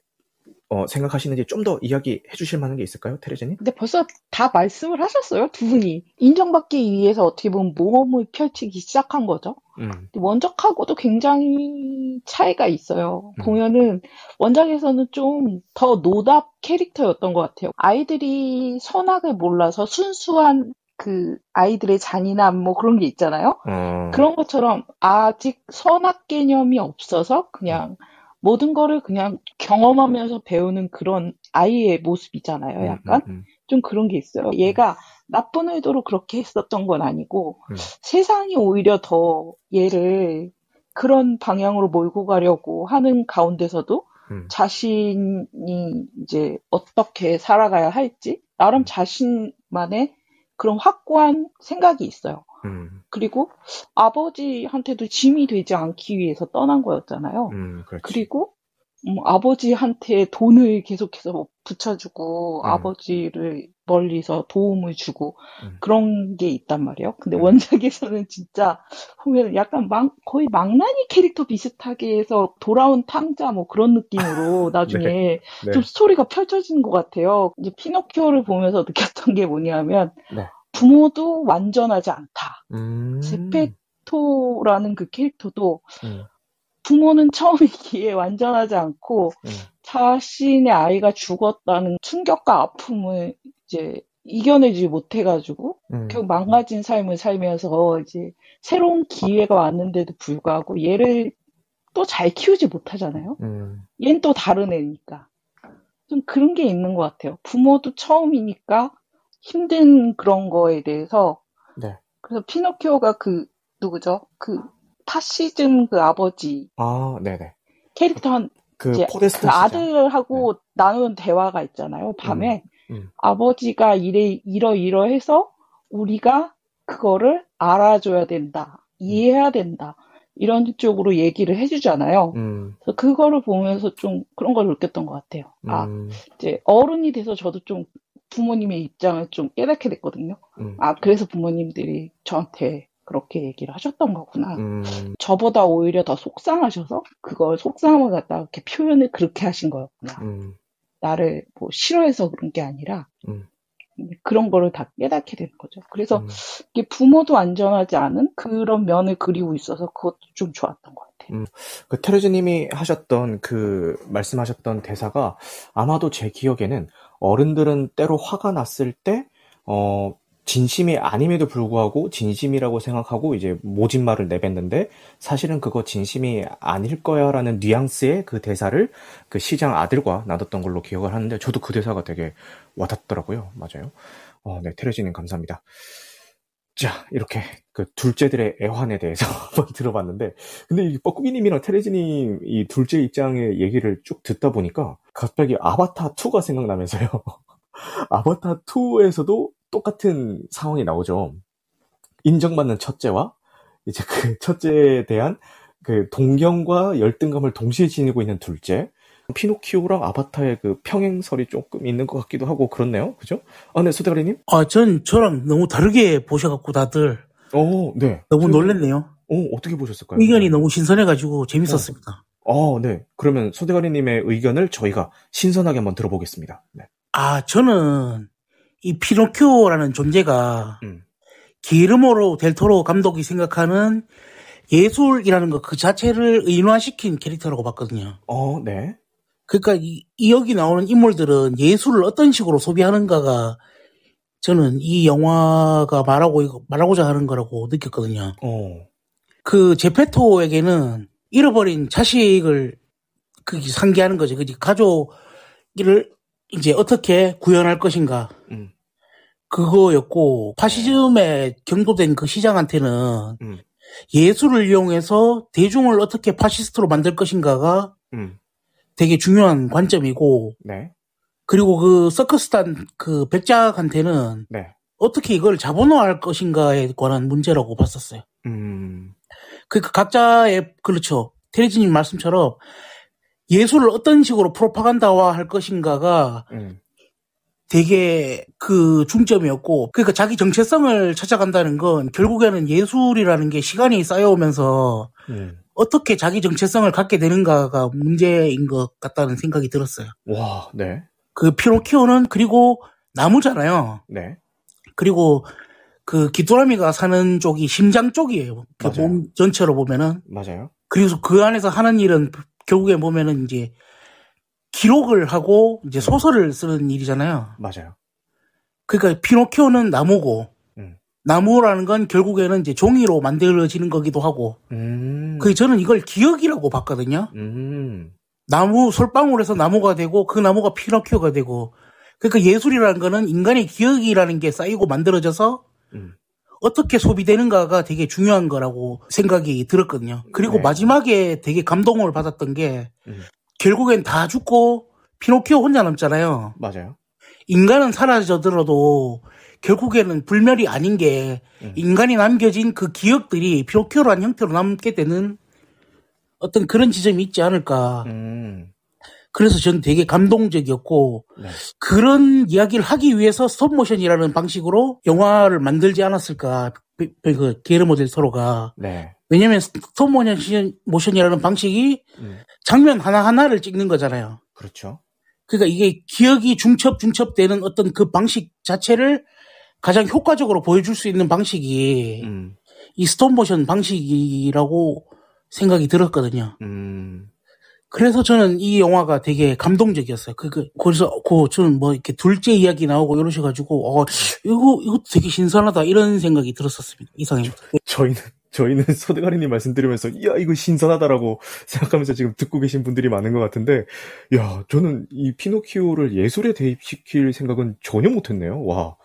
어, 생각하시는지 좀 더 이야기해 주실 만한 게 있을까요, 테레즈님? 근데 벌써 다 말씀을 하셨어요, 두 분이. 인정받기 위해서 어떻게 보면 모험을 펼치기 시작한 거죠. 음, 원작하고도 굉장히 차이가 있어요. 음. 보면은 원작에서는 좀 더 노답 캐릭터였던 것 같아요. 아이들이 선악을 몰라서 순수한 그 아이들의 잔인함 뭐 그런 게 있잖아요. 어, 그런 것처럼 아직 선악 개념이 없어서 그냥 모든 거를 그냥 경험하면서 배우는 그런 아이의 모습이잖아요. 약간 음, 음, 좀 그런 게 있어요. 얘가 나쁜 의도로 그렇게 했었던 건 아니고 음. 세상이 오히려 더 얘를 그런 방향으로 몰고 가려고 하는 가운데서도 음, 자신이 이제 어떻게 살아가야 할지 나름 자신만의 그런 확고한 생각이 있어요. 음, 그리고 아버지한테도 짐이 되지 않기 위해서 떠난 거였잖아요. 음. 그리고 음, 아버지한테 돈을 계속해서 붙여주고 음. 아버지를 멀리서 도움을 주고 음. 그런 게 있단 말이에요. 근데 음. 원작에서는 진짜 보면 약간 망, 거의 망나니 캐릭터 비슷하게 해서 돌아온 탕자 뭐 그런 느낌으로 나중에 네. 좀 스토리가 펼쳐지는 것 같아요. 이제 피노키오를 보면서 느꼈던 게 뭐냐면 네. 부모도 완전하지 않다. 음, 제페토라는 그 캐릭터도 음, 부모는 처음이기에 완전하지 않고 음, 자신의 아이가 죽었다는 충격과 아픔을 이제 이겨내지 못해가지고 음, 결국 망가진 삶을 살면서 이제 새로운 기회가 왔는데도 불구하고 얘를 또 잘 키우지 못하잖아요. 음, 얘는 또 다른 애니까. 좀 그런 게 있는 것 같아요. 부모도 처음이니까 힘든 그런 거에 대해서 네. 그래서 피노키오가 그 누구죠? 그 파시즘 그 아버지 아, 네네. 캐릭터 한 그 그. 아들하고 나눈 대화가 있잖아요. 밤에 음. 아버지가 이래 이러 이러해서 우리가 그거를 알아줘야 된다, 이해해야 된다. 이런 쪽으로 얘기를 해주잖아요. 음, 그래서 그거를 보면서 좀 그런 걸 느꼈던 것 같아요. 아, 음, 이제 어른이 돼서 저도 좀 부모님의 입장을 좀 깨닫게 됐거든요. 음, 아, 그래서 부모님들이 저한테 그렇게 얘기를 하셨던 거구나. 음, 저보다 오히려 더 속상하셔서 그걸 속상함을 갖다 이렇게 표현을 그렇게 하신 거였구나. 음, 나를 뭐 싫어해서 그런 게 아니라 음. 그런 거를 다 깨닫게 되는 거죠. 그래서 음. 이게 부모도 안전하지 않은 그런 면을 그리고 있어서 그것도 좀 좋았던 것 같아요. 그 테레즈님이 하셨던 그 말씀하셨던 대사가 아마도 제 기억에는 어른들은 때로 화가 났을 때 어, 진심이 아님에도 불구하고 진심이라고 생각하고 이제 모진 말을 내뱉는데 사실은 그거 진심이 아닐 거야라는 뉘앙스의 그 대사를 그 시장 아들과 나눴던 걸로 기억을 하는데 저도 그 대사가 되게 와닿더라고요. 맞아요. 어, 네, 테레즈님 감사합니다. 자, 이렇게 그 둘째들의 애환에 대해서 한번 들어봤는데 근데 이 뻐꾸기님이랑 테레즈님 이 둘째 입장의 얘기를 쭉 듣다 보니까 갑자기 아바타 2가 생각나면서요. 아바타 2에서도 똑같은 상황이 나오죠. 인정받는 첫째와 이제 그 첫째에 대한 그 동경과 열등감을 동시에 지니고 있는 둘째. 피노키오랑 아바타의 그 평행설이 조금 있는 것 같기도 하고 그렇네요. 그죠? 아, 네, 소대가리님? 아, 전 저랑 너무 다르게 보셔갖고 다들 어, 네. 너무 저- 놀랬네요. 어, 어떻게 보셨을까요? 의견이 너무 신선해가지고 재밌었습니다. 어, 네. 그러면 소대가리님의 의견을 저희가 신선하게 한번 들어보겠습니다. 네. 아, 저는 이 피노키오라는 존재가 음. 기르모로 델토로 감독이 생각하는 예술이라는 것 그 자체를 의인화시킨 캐릭터라고 봤거든요. 어, 네. 그러니까 이, 이 여기 나오는 인물들은 예술을 어떤 식으로 소비하는가가 저는 이 영화가 말하고 말하고자 하는 거라고 느꼈거든요. 어, 그 제페토에게는 잃어버린 자식을 그 상기하는 거죠. 그지 가족을 이제 어떻게 구현할 것인가. 음. 그거였고 파시즘에 경도된 그 시장한테는 음. 예술을 이용해서 대중을 어떻게 파시스트로 만들 것인가가 음, 되게 중요한 관점이고 네. 그리고 그 서커스단 그 백작한테는 네. 어떻게 이걸 자본화할 것인가에 관한 문제라고 봤었어요. 음, 그러니까 각자의 그렇죠. 테레지님 말씀처럼 예술을 어떤 식으로 프로파간다화 할 것인가가 음, 되게 그 중점이었고 그러니까 자기 정체성을 찾아간다는 건 결국에는 예술이라는 게 시간이 쌓여오면서 음. 어떻게 자기 정체성을 갖게 되는가가 문제인 것 같다는 생각이 들었어요. 와, 네. 그 피노키오는 그리고 나무잖아요. 네. 그리고 그 기뚜라미가 사는 쪽이 심장 쪽이에요. 그 맞아요. 몸 전체로 보면은 맞아요. 그래서 그 안에서 하는 일은 결국에 보면은 이제 기록을 하고 이제 소설을 쓰는 일이잖아요. 맞아요. 그러니까 피노키오는 나무고 음. 나무라는 건 결국에는 이제 종이로 만들어지는 거기도 하고 음, 그 저는 이걸 기억이라고 봤거든요. 음, 나무 솔방울에서 나무가 되고 그 나무가 피노키오가 되고 그러니까 예술이라는 거는 인간의 기억이라는 게 쌓이고 만들어져서 음. 어떻게 소비되는가가 되게 중요한 거라고 생각이 들었거든요. 그리고 네. 마지막에 되게 감동을 받았던 게 음. 결국엔 다 죽고 피노키오 혼자 남잖아요. 맞아요. 인간은 사라져들어도 결국에는 불멸이 아닌 게 음. 인간이 남겨진 그 기억들이 피노키오라는 형태로 남게 되는 어떤 그런 지점이 있지 않을까. 음, 그래서 저는 되게 감동적이었고 네. 그런 이야기를 하기 위해서 스톱모션이라는 방식으로 영화를 만들지 않았을까. 그, 그 게르 모 델 토로가 네. 왜냐면 스톱모션이라는 방식이 음, 장면 하나 하나를 찍는 거잖아요. 그렇죠. 그러니까 이게 기억이 중첩 중첩되는 어떤 그 방식 자체를 가장 효과적으로 보여줄 수 있는 방식이 음, 이 스톱모션 방식이라고 생각이 들었거든요. 음, 그래서 저는 이 영화가 되게 감동적이었어요. 그, 그, 그래서, 그, 저는 뭐, 이렇게 둘째 이야기 나오고 이러셔가지고, 어, 이거, 이것도 되게 신선하다, 이런 생각이 들었었습니다. 이상입니다. 저희는 저희는 소대가리님 말씀 들으면서 이야 이거 신선하다라고 생각하면서 지금 듣고 계신 분들이 많은 것 같은데 야 저는 이 피노키오를 예술에 대입시킬 생각은 전혀 못했네요. 와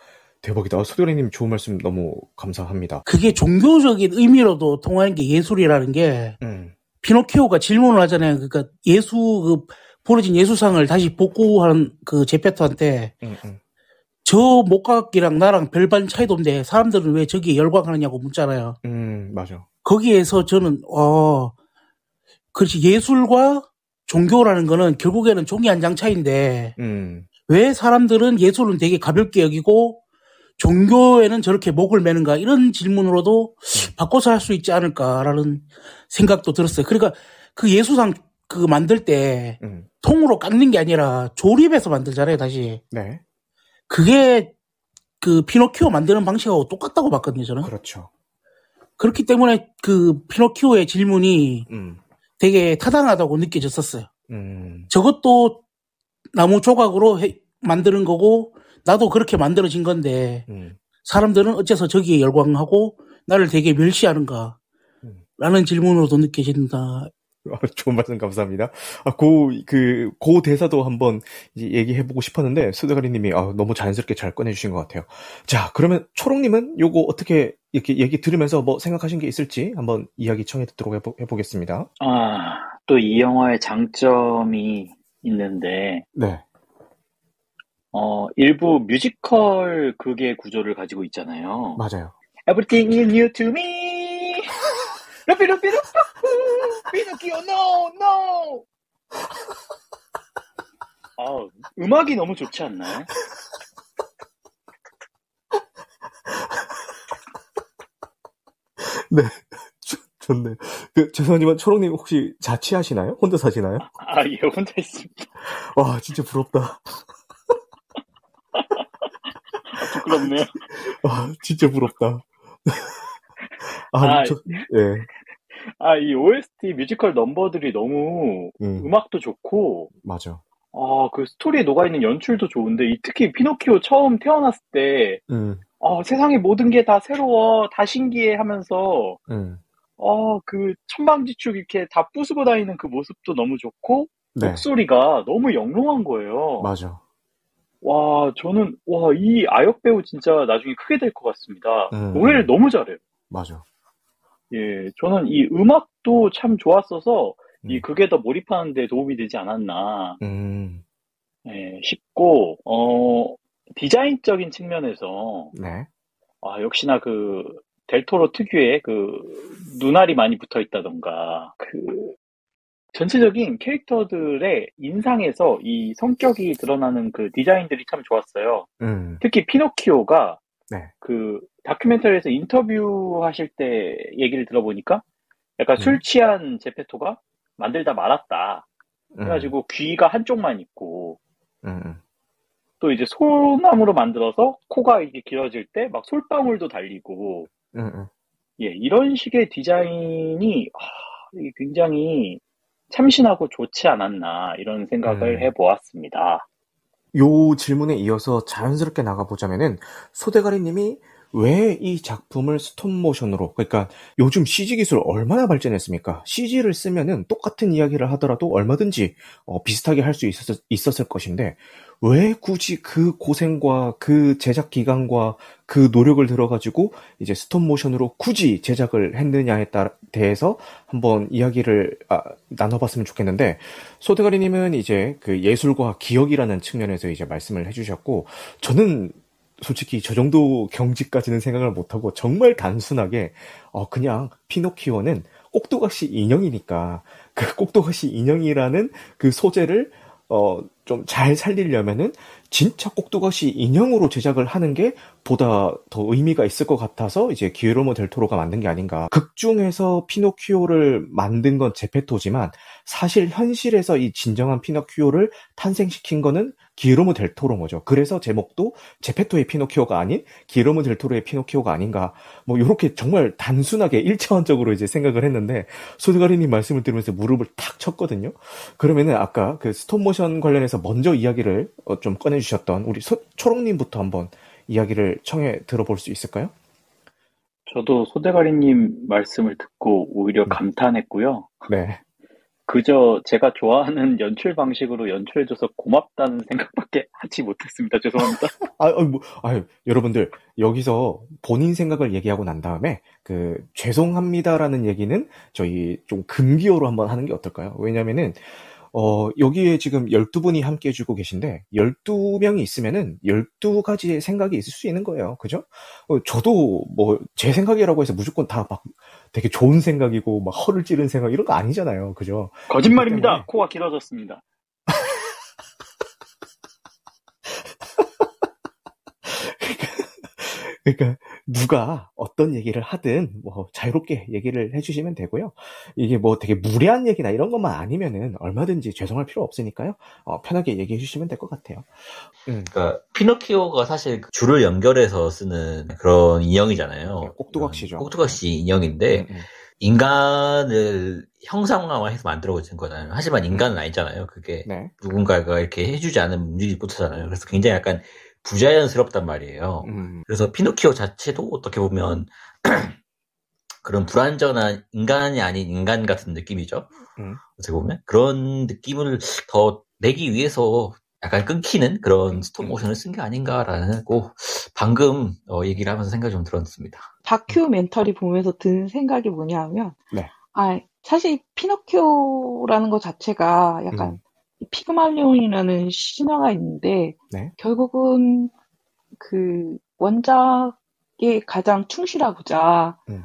대박이다. 소대가리님 좋은 말씀 너무 감사합니다. 그게 종교적인 의미로도 통하는 게 예술이라는 게, 음, 피노키오가 질문을 하잖아요. 그러니까 예수, 그, 벌어진 예수상을 다시 복구하는 그 제페토한테, 음, 음, 저 목각이랑 나랑 별반 차이도 없는데 사람들은 왜 저기에 열광하느냐고 묻잖아요. 음, 맞아. 거기에서 저는 어 그렇지 예술과 종교라는 거는 결국에는 종이 한 장 차이인데 음, 왜 사람들은 예술은 되게 가볍게 여기고 종교에는 저렇게 목을 매는가 이런 질문으로도 바꿔서 할 수 있지 않을까라는 생각도 들었어요. 그러니까 그 예수상 그 만들 때 음, 통으로 깎는 게 아니라 조립해서 만들잖아요, 다시. 네. 그게 그 피노키오 만드는 방식하고 똑같다고 봤거든요, 저는. 그렇죠. 그렇기 때문에 그 피노키오의 질문이 음, 되게 타당하다고 느껴졌었어요. 음, 저것도 나무 조각으로 해- 만드는 거고 나도 그렇게 만들어진 건데 음, 사람들은 어째서 저기에 열광하고 나를 되게 멸시하는가 음. 라는 질문으로도 느껴진다. 아, 좋은 말씀 감사합니다. 아, 고, 그, 고 대사도 한번 이제 얘기해보고 싶었는데, 수대가리님이 아, 너무 자연스럽게 잘 꺼내주신 것 같아요. 자, 그러면 초롱님은 요거 어떻게 이렇게 얘기 들으면서 뭐 생각하신 게 있을지 한번 이야기 청해 듣도록 해보, 해보겠습니다. 아, 또 이 영화의 장점이 있는데, 네. 어, 일부 뮤지컬 극의 구조를 가지고 있잖아요. 맞아요. Everything is new to me. 루피 루피 루피 피노키오 no no. 아, 음악이 너무 좋지 않나요? 좋네. 그, 죄송하지만 초롱님 혹시 자취하시나요? 혼자 사시나요? 아, 예, 혼자 있습니다. 와, 진짜 부럽다. 부끄럽네요. 아, 진짜 부럽다. 아, 아, 저, 예. 아, 이 OST 뮤지컬 넘버들이 너무 음, 음악도 좋고, 맞아. 아, 그 스토리에 녹아있는 연출도 좋은데, 이 특히 피노키오 처음 태어났을 때, 음, 아, 세상의 모든 게 다 새로워, 다 신기해 하면서, 음. 어, 그 천방지축 이렇게 다 부수고 다니는 그 모습도 너무 좋고, 네. 목소리가 너무 영롱한 거예요. 맞아. 와, 저는, 와, 이 아역 배우 진짜 나중에 크게 될 것 같습니다. 음. 노래를 너무 잘해요. 맞아. 예, 저는 이 음악도 참 좋았어서, 이 음. 극에 더 몰입하는 데 도움이 되지 않았나, 음, 예, 싶고, 어, 디자인적인 측면에서, 네. 아, 역시나 그, 델토로 특유의 그, 눈알이 많이 붙어 있다던가, 그, 전체적인 캐릭터들의 인상에서 이 성격이 드러나는 그 디자인들이 참 좋았어요. 음, 특히 피노키오가 네. 그 다큐멘터리에서 인터뷰 하실 때 얘기를 들어보니까 약간 음. 술 취한 제페토가 만들다 말았다. 음, 그래가지고 귀가 한쪽만 있고 음, 음. 또 이제 소나무로 만들어서 코가 이게 길어질 때 막 솔방울도 달리고 음, 음. 예, 이런 식의 디자인이 아, 이게 굉장히 참신하고 좋지 않았나 이런 생각을 음. 해보았습니다. 요 질문에 이어서 자연스럽게 나가보자면은 소대가리님이 왜 이 작품을 스톱모션으로 그러니까 요즘 CG 기술 얼마나 발전했습니까? CG를 쓰면은 똑같은 이야기를 하더라도 얼마든지 어, 비슷하게 할 수 있었, 있었을 것인데 왜 굳이 그 고생과 그 제작 기간과 그 노력을 들어가지고 이제 스톱모션으로 굳이 제작을 했느냐에 따라 대해서 한번 이야기를 아, 나눠봤으면 좋겠는데 소대가리님은 이제 그 예술과 기억이라는 측면에서 이제 말씀을 해주셨고 저는 솔직히 저 정도 경지까지는 생각을 못하고 정말 단순하게 어 그냥 피노키오는 꼭두각시 인형이니까 그 꼭두각시 인형이라는 그 소재를 어 좀 잘 살리려면은 진짜 꼭두각시 인형으로 제작을 하는 게 보다 더 의미가 있을 것 같아서 이제 기에로모 델 토로가 만든 게 아닌가. 극 중에서 피노키오를 만든 건 제페토지만 사실 현실에서 이 진정한 피노키오를 탄생시킨 거는 기에로모 델 토로인 거죠. 그래서 제목도 제페토의 피노키오가 아닌 기에로모 델 토로의 피노키오가 아닌가. 뭐 이렇게 정말 단순하게 일차원적으로 이제 생각을 했는데 소드가리님 말씀을 들으면서 무릎을 탁 쳤거든요. 그러면은 아까 그 스톱모션 관련해서 먼저 이야기를 어, 좀 꺼내주셨던 우리 소- 초롱님부터 한번 이야기를 청해 들어볼 수 있을까요? 저도 소대가리님 말씀을 듣고 오히려 음. 감탄했고요. 네. 그저 제가 좋아하는 연출 방식으로 연출해줘서 고맙다는 생각밖에 하지 못했습니다. 죄송합니다. 아, 어, 뭐, 아유, 여러분들, 여기서 본인 생각을 얘기하고 난 다음에, 그, 죄송합니다라는 얘기는 저희 좀 금기어로 한번 하는 게 어떨까요? 왜냐면은, 어, 여기에 지금 12분이 함께 해주고 계신데, 12명이 있으면은 12가지의 생각이 있을 수 있는 거예요. 그죠? 어, 저도 뭐, 제 생각이라고 해서 무조건 다 막 되게 좋은 생각이고, 막 허를 찌른 생각, 이런 거 아니잖아요. 그죠? 거짓말입니다. 코가 길어졌습니다. 그러니까 누가 어떤 얘기를 하든 뭐 자유롭게 얘기를 해주시면 되고요. 이게 뭐 되게 무례한 얘기나 이런 것만 아니면은 얼마든지 죄송할 필요 없으니까요. 어, 편하게 얘기해 주시면 될 것 같아요. 음, 그러니까 피노키오가 사실 그 줄을 연결해서 쓰는 그런 인형이잖아요. 꼭두각시죠. 꼭두각시 인형인데 음, 음. 인간을 형상화해서 만들어진 거잖아요. 하지만 인간은 아니잖아요. 그게 네. 누군가가 이렇게 해주지 않으면 움직이지 못하잖아요. 그래서 굉장히 약간 부자연스럽단 말이에요. 음, 그래서 피노키오 자체도 어떻게 보면 그런 불완전한 인간이 아닌 인간 같은 느낌이죠. 음. 어떻게 보면 그런 느낌을 더 내기 위해서 약간 끊기는 그런 스톱모션을 쓴 게 아닌가라고 방금 어, 얘기를 하면서 생각이 좀 들었습니다. 다큐멘터리 보면서 든 생각이 뭐냐면, 네. 아, 사실 피노키오라는 것 자체가 약간 음. 피그말리온이라는 신화가 있는데, 네. 결국은 그 원작에 가장 충실하고자 음.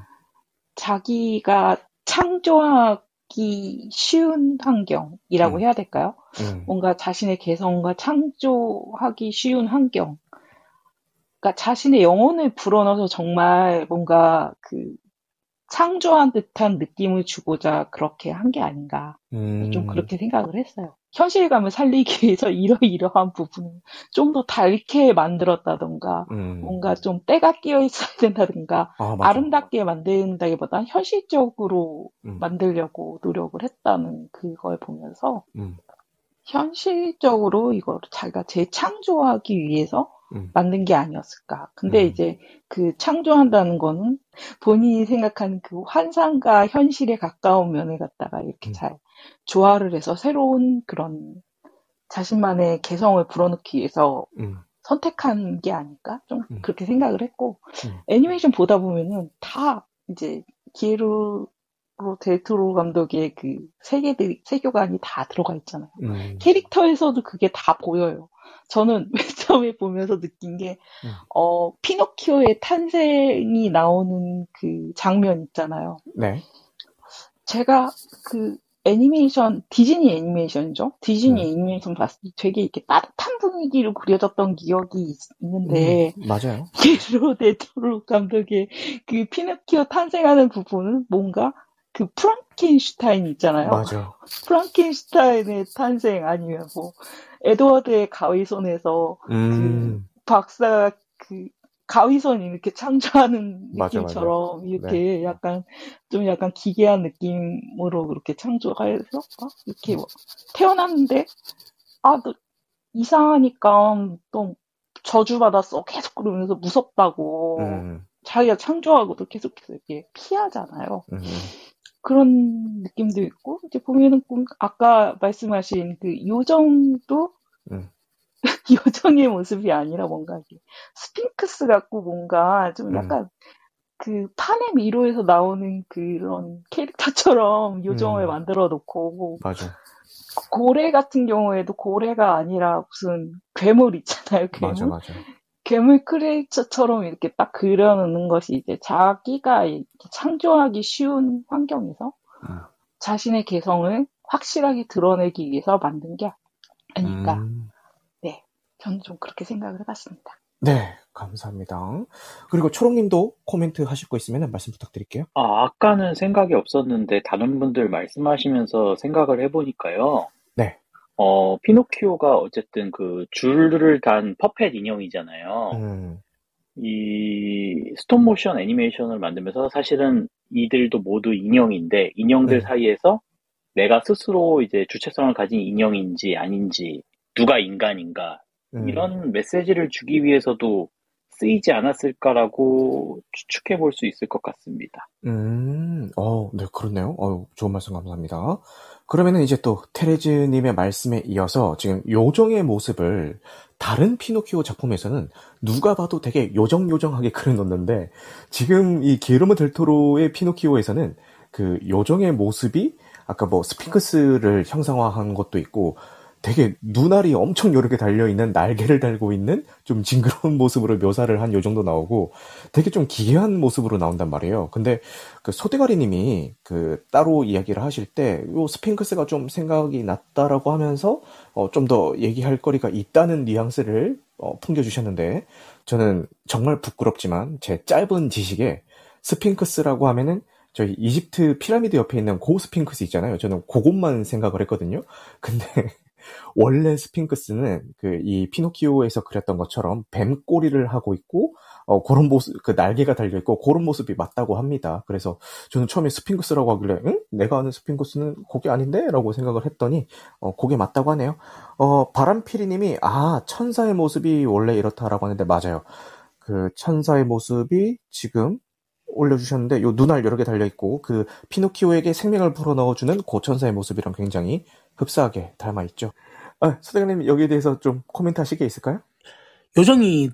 자기가 창조하기 쉬운 환경이라고 음. 해야 될까요? 음, 뭔가 자신의 개성과 창조하기 쉬운 환경. 그러니까 자신의 영혼을 불어넣어서 정말 뭔가 그 창조한 듯한 느낌을 주고자 그렇게 한 게 아닌가. 음, 좀 그렇게 생각을 했어요. 현실감을 살리기 위해서 이러이러한 부분을 좀더 달게 만들었다던가, 음. 뭔가 좀 때가 끼어 있어야 된다든가, 아, 맞아. 아름답게 만든다기보다 현실적으로 음. 만들려고 노력을 했다는 그걸 보면서, 음, 현실적으로 이걸 자기가 재창조하기 위해서 음. 만든 게 아니었을까. 근데 음. 이제 그 창조한다는 거는 본인이 생각하는 그 환상과 현실에 가까운 면을 갖다가 이렇게 음. 잘 조화를 해서 새로운 그런 자신만의 개성을 불어넣기 위해서 음, 선택한 게 아닐까? 좀 음. 그렇게 생각을 했고, 음. 애니메이션 보다 보면은 다 이제 기에르로 델토로 감독의 그 세계들이, 세교관이 다 들어가 있잖아요. 음. 캐릭터에서도 그게 다 보여요. 저는 맨 처음에 보면서 느낀 게, 음. 어, 피노키오의 탄생이 나오는 그 장면 있잖아요. 네. 제가 그 애니메이션, 디즈니 애니메이션이죠? 디즈니 음. 애니메이션 봤을 때 되게 이렇게 따뜻한 분위기로 그려졌던 기억이 있, 는데 음, 맞아요. 게르로 데토로 감독의 그 피노키오 탄생하는 부분은 뭔가 그 프랑켄슈타인 있잖아요. 맞아. 프랑켄슈타인의 탄생 아니면 뭐 에드워드의 가위 손에서 음, 박사 그 가위손이 이렇게 창조하는 맞아, 느낌처럼 이렇게 약간 좀 약간 기괴한 느낌으로 그렇게 창조해서? 막 이렇게 뭐 태어났는데? 아너 이상하니까 또 저주받았어. 계속 그러면서 무섭다고. 음, 자기가 창조하고도 계속해서 이렇게 피하잖아요. 음, 그런 느낌도 있고 이제 보면은 꼭 아까 말씀하신 그 요정도 음. 요정의 모습이 아니라 뭔가 스핑크스 같고 뭔가 좀 음. 약간 그 판의 미로에서 나오는 그런 캐릭터처럼 요정을 음. 만들어 놓고 맞아. 고래 같은 경우에도 고래가 아니라 무슨 괴물 있잖아요 괴물 맞아, 맞아. 괴물 크리에이처처럼 이렇게 딱 그려놓는 것이 이제 자기가 이렇게 창조하기 쉬운 환경에서 음. 자신의 개성을 확실하게 드러내기 위해서 만든 게 아닐까. 음. 저는 좀 그렇게 생각을 해봤습니다. 네, 감사합니다. 그리고 초롱님도 코멘트 하실 거 있으면 말씀 부탁드릴게요. 아, 아까는 생각이 없었는데 다른 분들 말씀하시면서 생각을 해보니까요. 네. 어, 피노키오가 어쨌든 그 줄을 단 puppet 인형이잖아요. 음, 이 스톱모션 애니메이션을 만들면서 사실은 이들도 모두 인형인데 인형들 네. 사이에서 내가 스스로 이제 주체성을 가진 인형인지 아닌지 누가 인간인가 음. 이런 메시지를 주기 위해서도 쓰이지 않았을까라고 추측해 볼 수 있을 것 같습니다. 음, 어, 네, 그렇네요. 어, 좋은 말씀 감사합니다. 그러면은 이제 또 테레즈님의 말씀에 이어서 지금 요정의 모습을 다른 피노키오 작품에서는 누가 봐도 되게 요정요정하게 그려놓는데 지금 이 기르모 델토로의 피노키오에서는 그 요정의 모습이 아까 뭐 스핑크스를 형상화한 것도 있고 되게 눈알이 엄청 여러 개 달려있는 날개를 달고 있는 좀 징그러운 모습으로 묘사를 한 요 정도 나오고 되게 좀 기괴한 모습으로 나온단 말이에요. 근데 그 소대가리 님이 그 따로 이야기를 하실 때 요 스핑크스가 좀 생각이 났다라고 하면서 어, 좀 더 얘기할 거리가 있다는 뉘앙스를 어, 풍겨주셨는데 저는 정말 부끄럽지만 제 짧은 지식에 스핑크스라고 하면은 저희 이집트 피라미드 옆에 있는 고 스핑크스 있잖아요. 저는 그것만 생각을 했거든요. 근데 원래 스핑크스는 그 이 피노키오에서 그렸던 것처럼 뱀 꼬리를 하고 있고 어 그런 모습 그 날개가 달려 있고 그런 모습이 맞다고 합니다. 그래서 저는 처음에 스핑크스라고 하길래 응? 내가 아는 스핑크스는 그게 아닌데라고 생각을 했더니 어 그게 맞다고 하네요. 어 바람피리 님이 아 천사의 모습이 원래 이렇다라고 하는데 맞아요. 그 천사의 모습이 지금 올려주셨는데 요 눈알 여러 개 달려 있고 그 피노키오에게 생명을 불어넣어주는 고천사의 모습이랑 굉장히 흡사하게 닮아 있죠. 아, 소장님 여기에 대해서 좀 코멘트 하실 게 있을까요? 요정이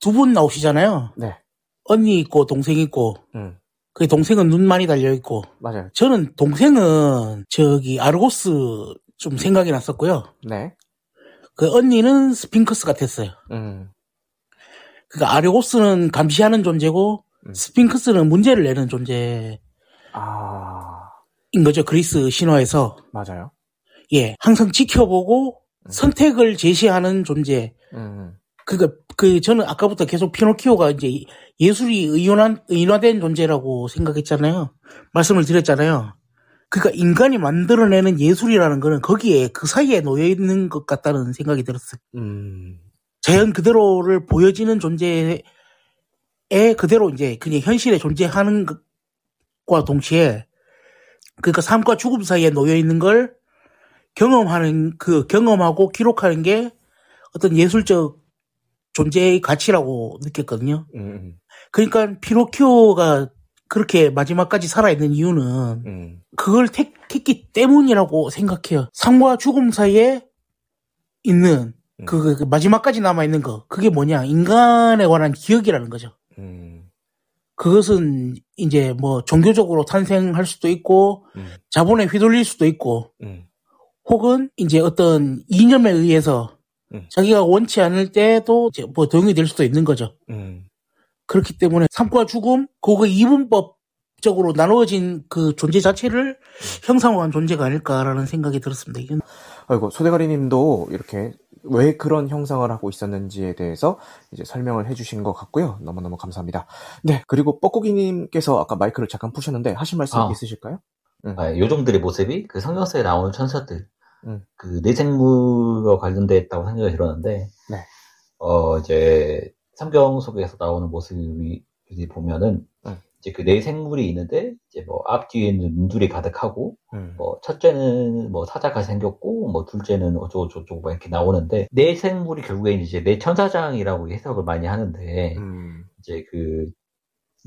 두 분 나오시잖아요. 네. 언니 있고 동생 있고 음, 그 동생은 눈 많이 달려 있고 맞아요. 저는 동생은 저기 아르고스 좀 생각이 났었고요. 네. 그 언니는 스핑크스 같았어요. 음, 그러니까 아르고스는 감시하는 존재고 음. 스핑크스는 문제를 내는 존재인 아, 거죠. 그리스 신화에서 맞아요. 예 항상 지켜보고 음. 선택을 제시하는 존재. 음, 그니까 그 저는 아까부터 계속 피노키오가 이제 예수의 의존한 의인화된 존재라고 생각했잖아요. 말씀을 드렸잖아요. 그러니까 인간이 만들어내는 예술이라는 거는 거기에 그 사이에 놓여 있는 것 같다는 생각이 들었어요. 음, 자연 그대로를 보여지는 존재에 그대로 이제 그냥 현실에 존재하는 것과 동시에 그러니까 삶과 죽음 사이에 놓여 있는 걸 경험하는 그 경험하고 기록하는 게 어떤 예술적 존재의 가치라고 느꼈거든요. 음, 음, 그러니까 피노키오가 그렇게 마지막까지 살아있는 이유는 음, 그걸 택했기 때문이라고 생각해요. 삶과 죽음 사이에 있는 그, 그- 그 마지막까지 남아있는 거. 그게 뭐냐. 인간에 관한 기억이라는 거죠. 음, 그것은 이제 뭐 종교적으로 탄생할 수도 있고 음, 자본에 휘둘릴 수도 있고 음, 혹은 이제 어떤 이념에 의해서 음. 자기가 원치 않을 때도 이제 뭐 도용이 될 수도 있는 거죠. 음, 그렇기 때문에 삶과 죽음, 그거 이분법적으로 나누어진 그 존재 자체를 형상화한 존재가 아닐까라는 생각이 들었습니다. 이건 아이고 소대가리님도 이렇게 왜 그런 형상을 하고 있었는지에 대해서 이제 설명을 해주신 것 같고요. 너무너무 감사합니다. 네, 그리고 뻐꾸기님께서 아까 마이크를 잠깐 푸셨는데 하실 말씀 아. 있으실까요? 아, 요정들의 모습이 그 성경서에 나오는 천사들, 음. 그 내생물과 관련됐다고 생각이 들었는데, 네. 어, 이제 성경 속에서 나오는 모습이 보면은, 음. 이제 그 내생물이 있는데, 이제 뭐 앞뒤에는 눈들이 가득하고, 음, 뭐 첫째는 뭐 사자가 생겼고, 뭐 둘째는 어쩌고 저쩌고 막 이렇게 나오는데, 내생물이 결국엔 이제 내 천사장이라고 해석을 많이 하는데, 음, 이제 그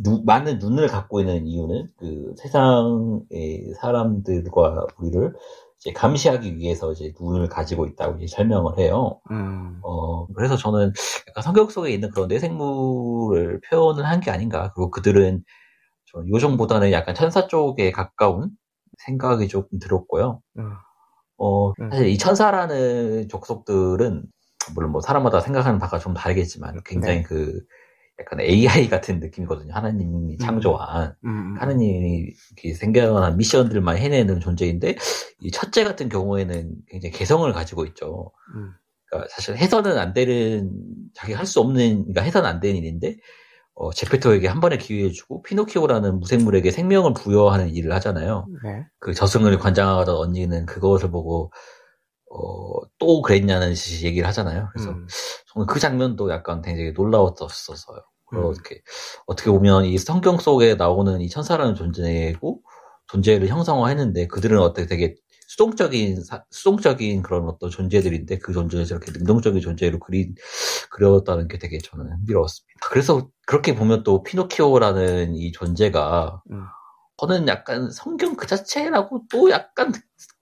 누- 많은 눈을 갖고 있는 이유는 그 세상의 사람들과 우리를 이제 감시하기 위해서 이제 눈을 가지고 있다고 이제 설명을 해요. 음, 어, 그래서 저는 약간 성경 속에 있는 그런 내생물을 표현을 한 게 아닌가. 그리고 그들은 저 요정보다는 약간 천사 쪽에 가까운 생각이 조금 들었고요. 음, 어, 음. 사실 이 천사라는 족속들은, 물론 뭐 사람마다 생각하는 바가 좀 다르겠지만, 굉장히 네. 그, 약간 AI 같은 느낌이거든요. 하나님이 창조한, 음, 하나님이 이렇게 생겨난 미션들만 해내는 존재인데, 이 첫째 같은 경우에는 굉장히 개성을 가지고 있죠. 음, 그러니까 사실 해서는 안 되는, 자기가 할수 없는, 그러니까 해서는 안 되는 일인데, 어, 제페토에게 한 번의 기회를 주고, 피노키오라는 무생물에게 생명을 부여하는 일을 하잖아요. 네, 그 저승을 관장하던 언니는 그것을 보고 어, 또 그랬냐는 식 얘기를 하잖아요. 그래서 음, 저는 그 장면도 약간 굉장히 놀라웠었어요. 음. 그렇게 어떻게 보면 이 성경 속에 나오는 이 천사라는 존재고 존재를 형상화했는데 그들은 어떻게 되게 수동적인 사- 수동적인 그런 어떤 존재들인데 그 존재를 저렇게 능동적인 존재로 그리 그렸다는 게 되게 저는 흥미로웠습니다. 그래서 그렇게 보면 또 피노키오라는 이 존재가 음. 저는 약간 성경 그 자체라고 또 약간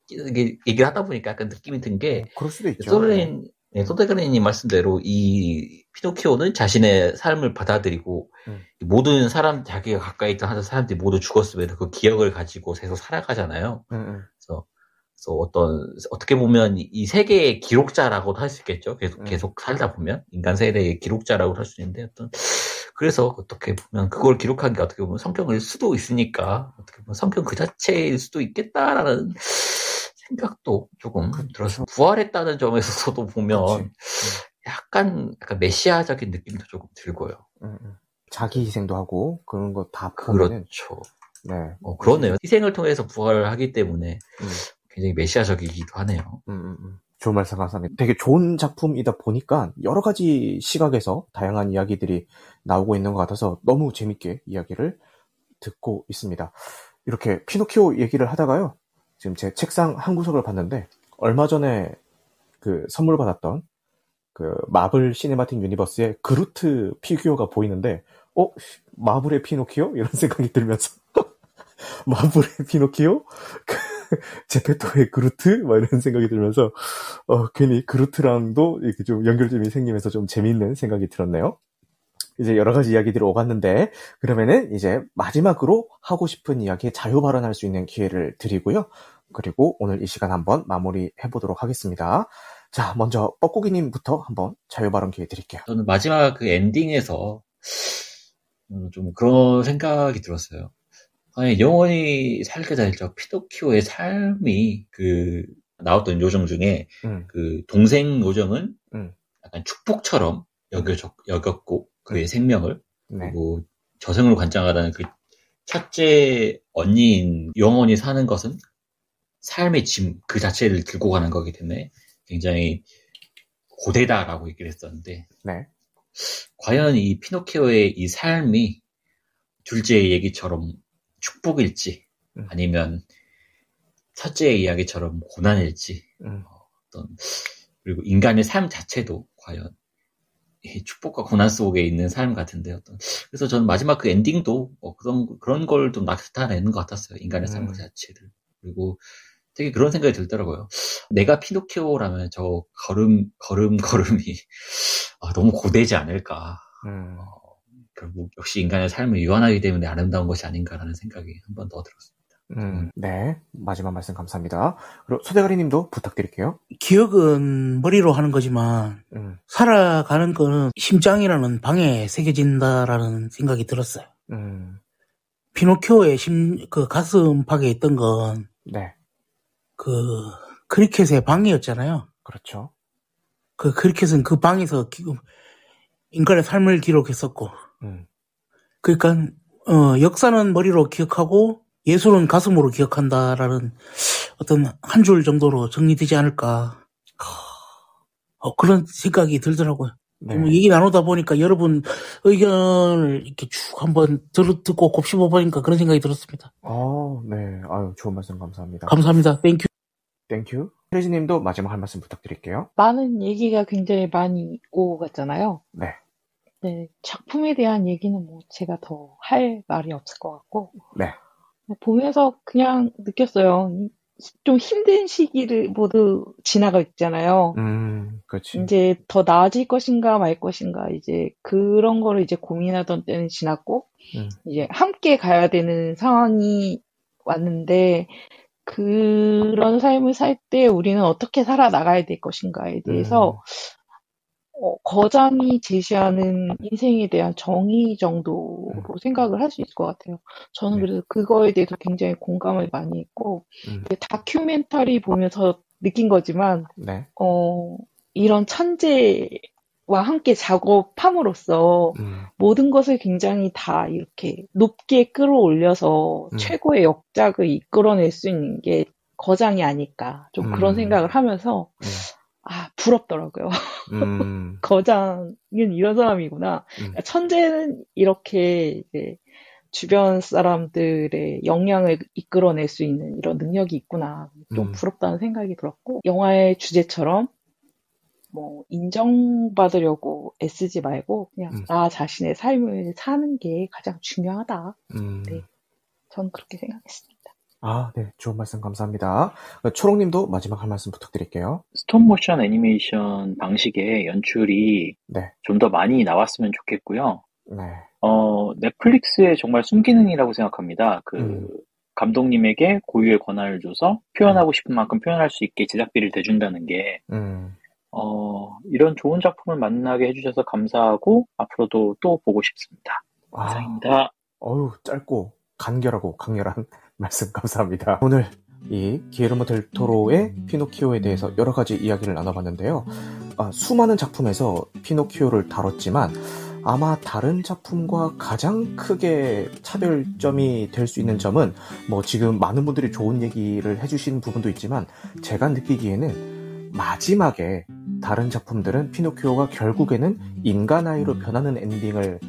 이게 얘기를 하다 보니까 약간 느낌이 든 게 그럴 수도 있죠. 소련 네, 소대가리님 말씀대로 이 피노키오는 자신의 삶을 받아들이고 음. 모든 사람 자기가 가까이 있던 사람들이 모두 죽었음에도 그 기억을 가지고 계속 살아가잖아요. 음, 음. 그래서, 그래서 어떤 어떻게 보면 이- 이 세계의 기록자라고도 할 수 있겠죠. 계속 음. 계속 살다 보면 인간 세대의 기록자라고 할 수 있는데 어떤 그래서 어떻게 보면 그걸 기록한 게 어떻게 보면 성경일 수도 있으니까 어떻게 보면 성경 그 자체일 수도 있겠다라는 생각도 조금 들어서 부활했다는 점에서도 보면 그치. 약간 약간 메시아적인 느낌도 조금 들고요. 음, 음. 자기 희생도 하고 그런 거 다 보면은 그렇죠. 네. 어, 그렇네요. 희생을 통해서 부활을 하기 때문에 음. 굉장히 메시아적이기도 하네요. 음, 음, 음. 좋은 말씀 감사합니다. 되게 좋은 작품이다 보니까 여러 가지 시각에서 다양한 이야기들이 나오고 있는 것 같아서 너무 재밌게 이야기를 듣고 있습니다. 이렇게 피노키오 얘기를 하다가요. 지금 제 책상 한 구석을 봤는데 얼마 전에 그 선물 받았던 그 마블 시네마틱 유니버스의 그루트 피규어가 보이는데 어 마블의 피노키오 이런 생각이 들면서 마블의 피노키오 제페토의 그루트? 막 이런 생각이 들면서, 어, 괜히 그루트랑도 이렇게 좀 연결점이 생기면서 좀 재미있는 생각이 들었네요. 이제 여러 가지 이야기들이 오갔는데, 그러면은 이제 마지막으로 하고 싶은 이야기에 자유 발언할 수 있는 기회를 드리고요. 그리고 오늘 이 시간 한번 마무리 해보도록 하겠습니다. 자, 먼저 뻐꾸기님부터 한번 자유 발언 기회 드릴게요. 저는 마지막 그 엔딩에서 음, 좀 그런 생각이 들었어요. 아니, 영원히 살게 될저 피노키오의 삶이 그 나왔던 요정 중에 음, 그 동생 요정은 음. 약간 축복처럼 여겨졌, 여겼고 그의 음. 생명을 네. 그리고 저승을 관장하다는 그 첫째 언니인 영원히 사는 것은 삶의 짐 그 자체를 들고 가는 거기 때문에 굉장히 고대다라고 얘기를 했었는데 네. 과연 이 피노키오의 이 삶이 둘째의 얘기처럼 축복일지 음. 아니면 첫째의 이야기처럼 고난일지 음, 어떤 그리고 인간의 삶 자체도 과연 이 축복과 고난 속에 있는 삶 같은데 어떤 그래서 저는 마지막 그 엔딩도 뭐 그런 그런 걸 좀 나타내는 것 같았어요 인간의 삶 음. 자체를 그리고 되게 그런 생각이 들더라고요 내가 피노키오라면 저 걸음 걸음 걸음이 아, 너무 고되지 않을까 음. 결국 역시 인간의 삶을 유한하기 때문에 아름다운 것이 아닌가라는 생각이 한 번 더 들었습니다. 음, 네. 마지막 말씀 감사합니다. 그리고 소대가리 님도 부탁드릴게요. 기억은 머리로 하는 거지만 음, 살아가는 거는 심장이라는 방에 새겨진다라는 생각이 들었어요. 음, 피노키오의 심, 그 가슴팍에 있던 건 네. 그 크리켓의 방이었잖아요. 그렇죠. 그 크리켓은 그 방에서 기- 인간의 삶을 기록했었고, 음, 그러니까 어, 역사는 머리로 기억하고 예술은 가슴으로 기억한다라는 어떤 한 줄 정도로 정리되지 않을까. 어, 그런 생각이 들더라고요. 네. 뭐 얘기 나누다 보니까 여러분 의견을 이렇게 쭉 한번 들, 듣고 곱씹어 보니까 그런 생각이 들었습니다. 어, 네. 아유, 좋은 말씀 감사합니다. 감사합니다. 땡큐. 땡큐. 혜지 님도 마지막 한 말씀 부탁드릴게요. 많은 얘기가 굉장히 많이 오고 갔잖아요. 네. 네, 작품에 대한 얘기는 뭐 제가 더 할 말이 없을 것 같고 네. 보면서 그냥 느꼈어요. 이- 좀 힘든 시기를 모두 지나가 있잖아요. 음, 그렇지. 이제 더 나아질 것인가 말 것인가 이제 그런 거를 이제 고민하던 때는 지났고 음. 이제 함께 가야 되는 상황이 왔는데 그런 삶을 살 때 우리는 어떻게 살아 나가야 될 것인가에 대해서 어, 거장이 제시하는 인생에 대한 정의 정도로 생각을 할 수 있을 것 같아요. 저는 네. 그래서 그거에 대해서 굉장히 공감을 많이 했고 음. 다큐멘터리 보면서 느낀 거지만 네. 어, 이런 천재와 함께 작업함으로써 음, 모든 것을 굉장히 다 이렇게 높게 끌어올려서 음. 최고의 역작을 이끌어낼 수 있는 게 거장이 아닐까. 좀 그런 음. 생각을 하면서, 음. 아, 부럽더라고요. 음, 거장은 이런 사람이구나. 음. 천재는 이렇게 이제 주변 사람들의 영향을 이끌어낼 수 있는 이런 능력이 있구나. 좀 음. 부럽다는 생각이 들었고, 영화의 주제처럼 뭐 인정받으려고 애쓰지 말고 그냥 음. 나 자신의 삶을 사는 게 가장 중요하다. 음. 네. 전 그렇게 생각했습니다. 아, 네. 좋은 말씀 감사합니다. 초롱님도 마지막 한 말씀 부탁드릴게요. 스톱모션 애니메이션 방식의 연출이 네. 좀 더 많이 나왔으면 좋겠고요. 네. 어, 넷플릭스의 정말 순기능이라고 생각합니다. 그, 음. 감독님에게 고유의 권한을 줘서 표현하고 싶은 만큼 표현할 수 있게 제작비를 대준다는 게, 음. 어, 이런 좋은 작품을 만나게 해주셔서 감사하고, 앞으로도 또 보고 싶습니다. 아, 감사합니다. 어휴, 짧고 간결하고 강렬한 말씀 감사합니다. 오늘 이 기에르모 델 토로의 피노키오에 대해서 여러 가지 이야기를 나눠봤는데요. 아, 수많은 작품에서 피노키오를 다뤘지만 아마 다른 작품과 가장 크게 차별점이 될 수 있는 점은 뭐 지금 많은 분들이 좋은 얘기를 해주신 부분도 있지만 제가 느끼기에는 마지막에 다른 작품들은 피노키오가 결국에는 인간 아이로 변하는 엔딩을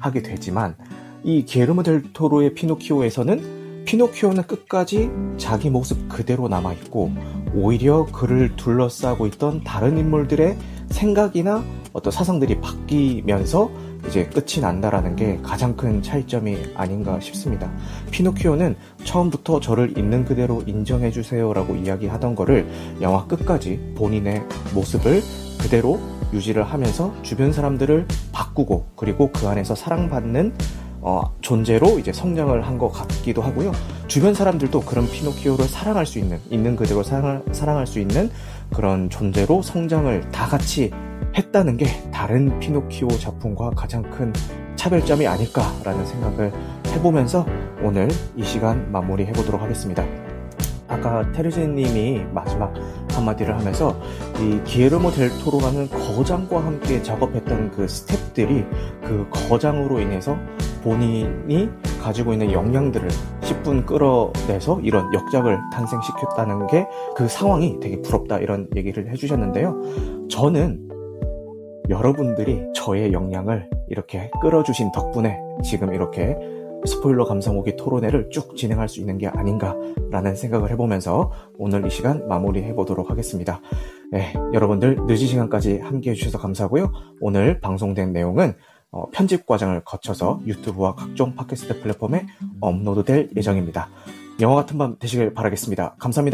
하게 되지만 이 게르모 델 토로의 피노키오에서는 피노키오는 끝까지 자기 모습 그대로 남아있고 오히려 그를 둘러싸고 있던 다른 인물들의 생각이나 어떤 사상들이 바뀌면서 이제 끝이 난다라는 게 가장 큰 차이점이 아닌가 싶습니다. 피노키오는 처음부터 저를 있는 그대로 인정해주세요라고 이야기하던 거를 영화 끝까지 본인의 모습을 그대로 유지를 하면서 주변 사람들을 바꾸고 그리고 그 안에서 사랑받는 어, 존재로 이제 성장을 한 것 같기도 하고요. 주변 사람들도 그런 피노키오를 사랑할 수 있는, 있는 그대로 사랑할, 사랑할 수 있는 그런 존재로 성장을 다 같이 했다는 게 다른 피노키오 작품과 가장 큰 차별점이 아닐까라는 생각을 해보면서 오늘 이 시간 마무리해 보도록 하겠습니다. 아까 테르제님이 마지막 한마디를 하면서 이 기에르모 델 토로라는 거장과 함께 작업했던 그 스탭들이 그 거장으로 인해서 본인이 가지고 있는 역량들을 10분 끌어내서 이런 역작을 탄생시켰다는 게 그 상황이 되게 부럽다 이런 얘기를 해주셨는데요. 저는 여러분들이 저의 역량을 이렇게 끌어주신 덕분에 지금 이렇게 스포일러 감상오기 토론회를 쭉 진행할 수 있는 게 아닌가라는 생각을 해보면서 오늘 이 시간 마무리해 보도록 하겠습니다. 네, 여러분들 늦은 시간까지 함께 해주셔서 감사하고요. 오늘 방송된 내용은 어, 편집 과정을 거쳐서 유튜브와 각종 팟캐스트 플랫폼에 업로드될 예정입니다. 영화 같은 밤 되시길 바라겠습니다. 감사합니다.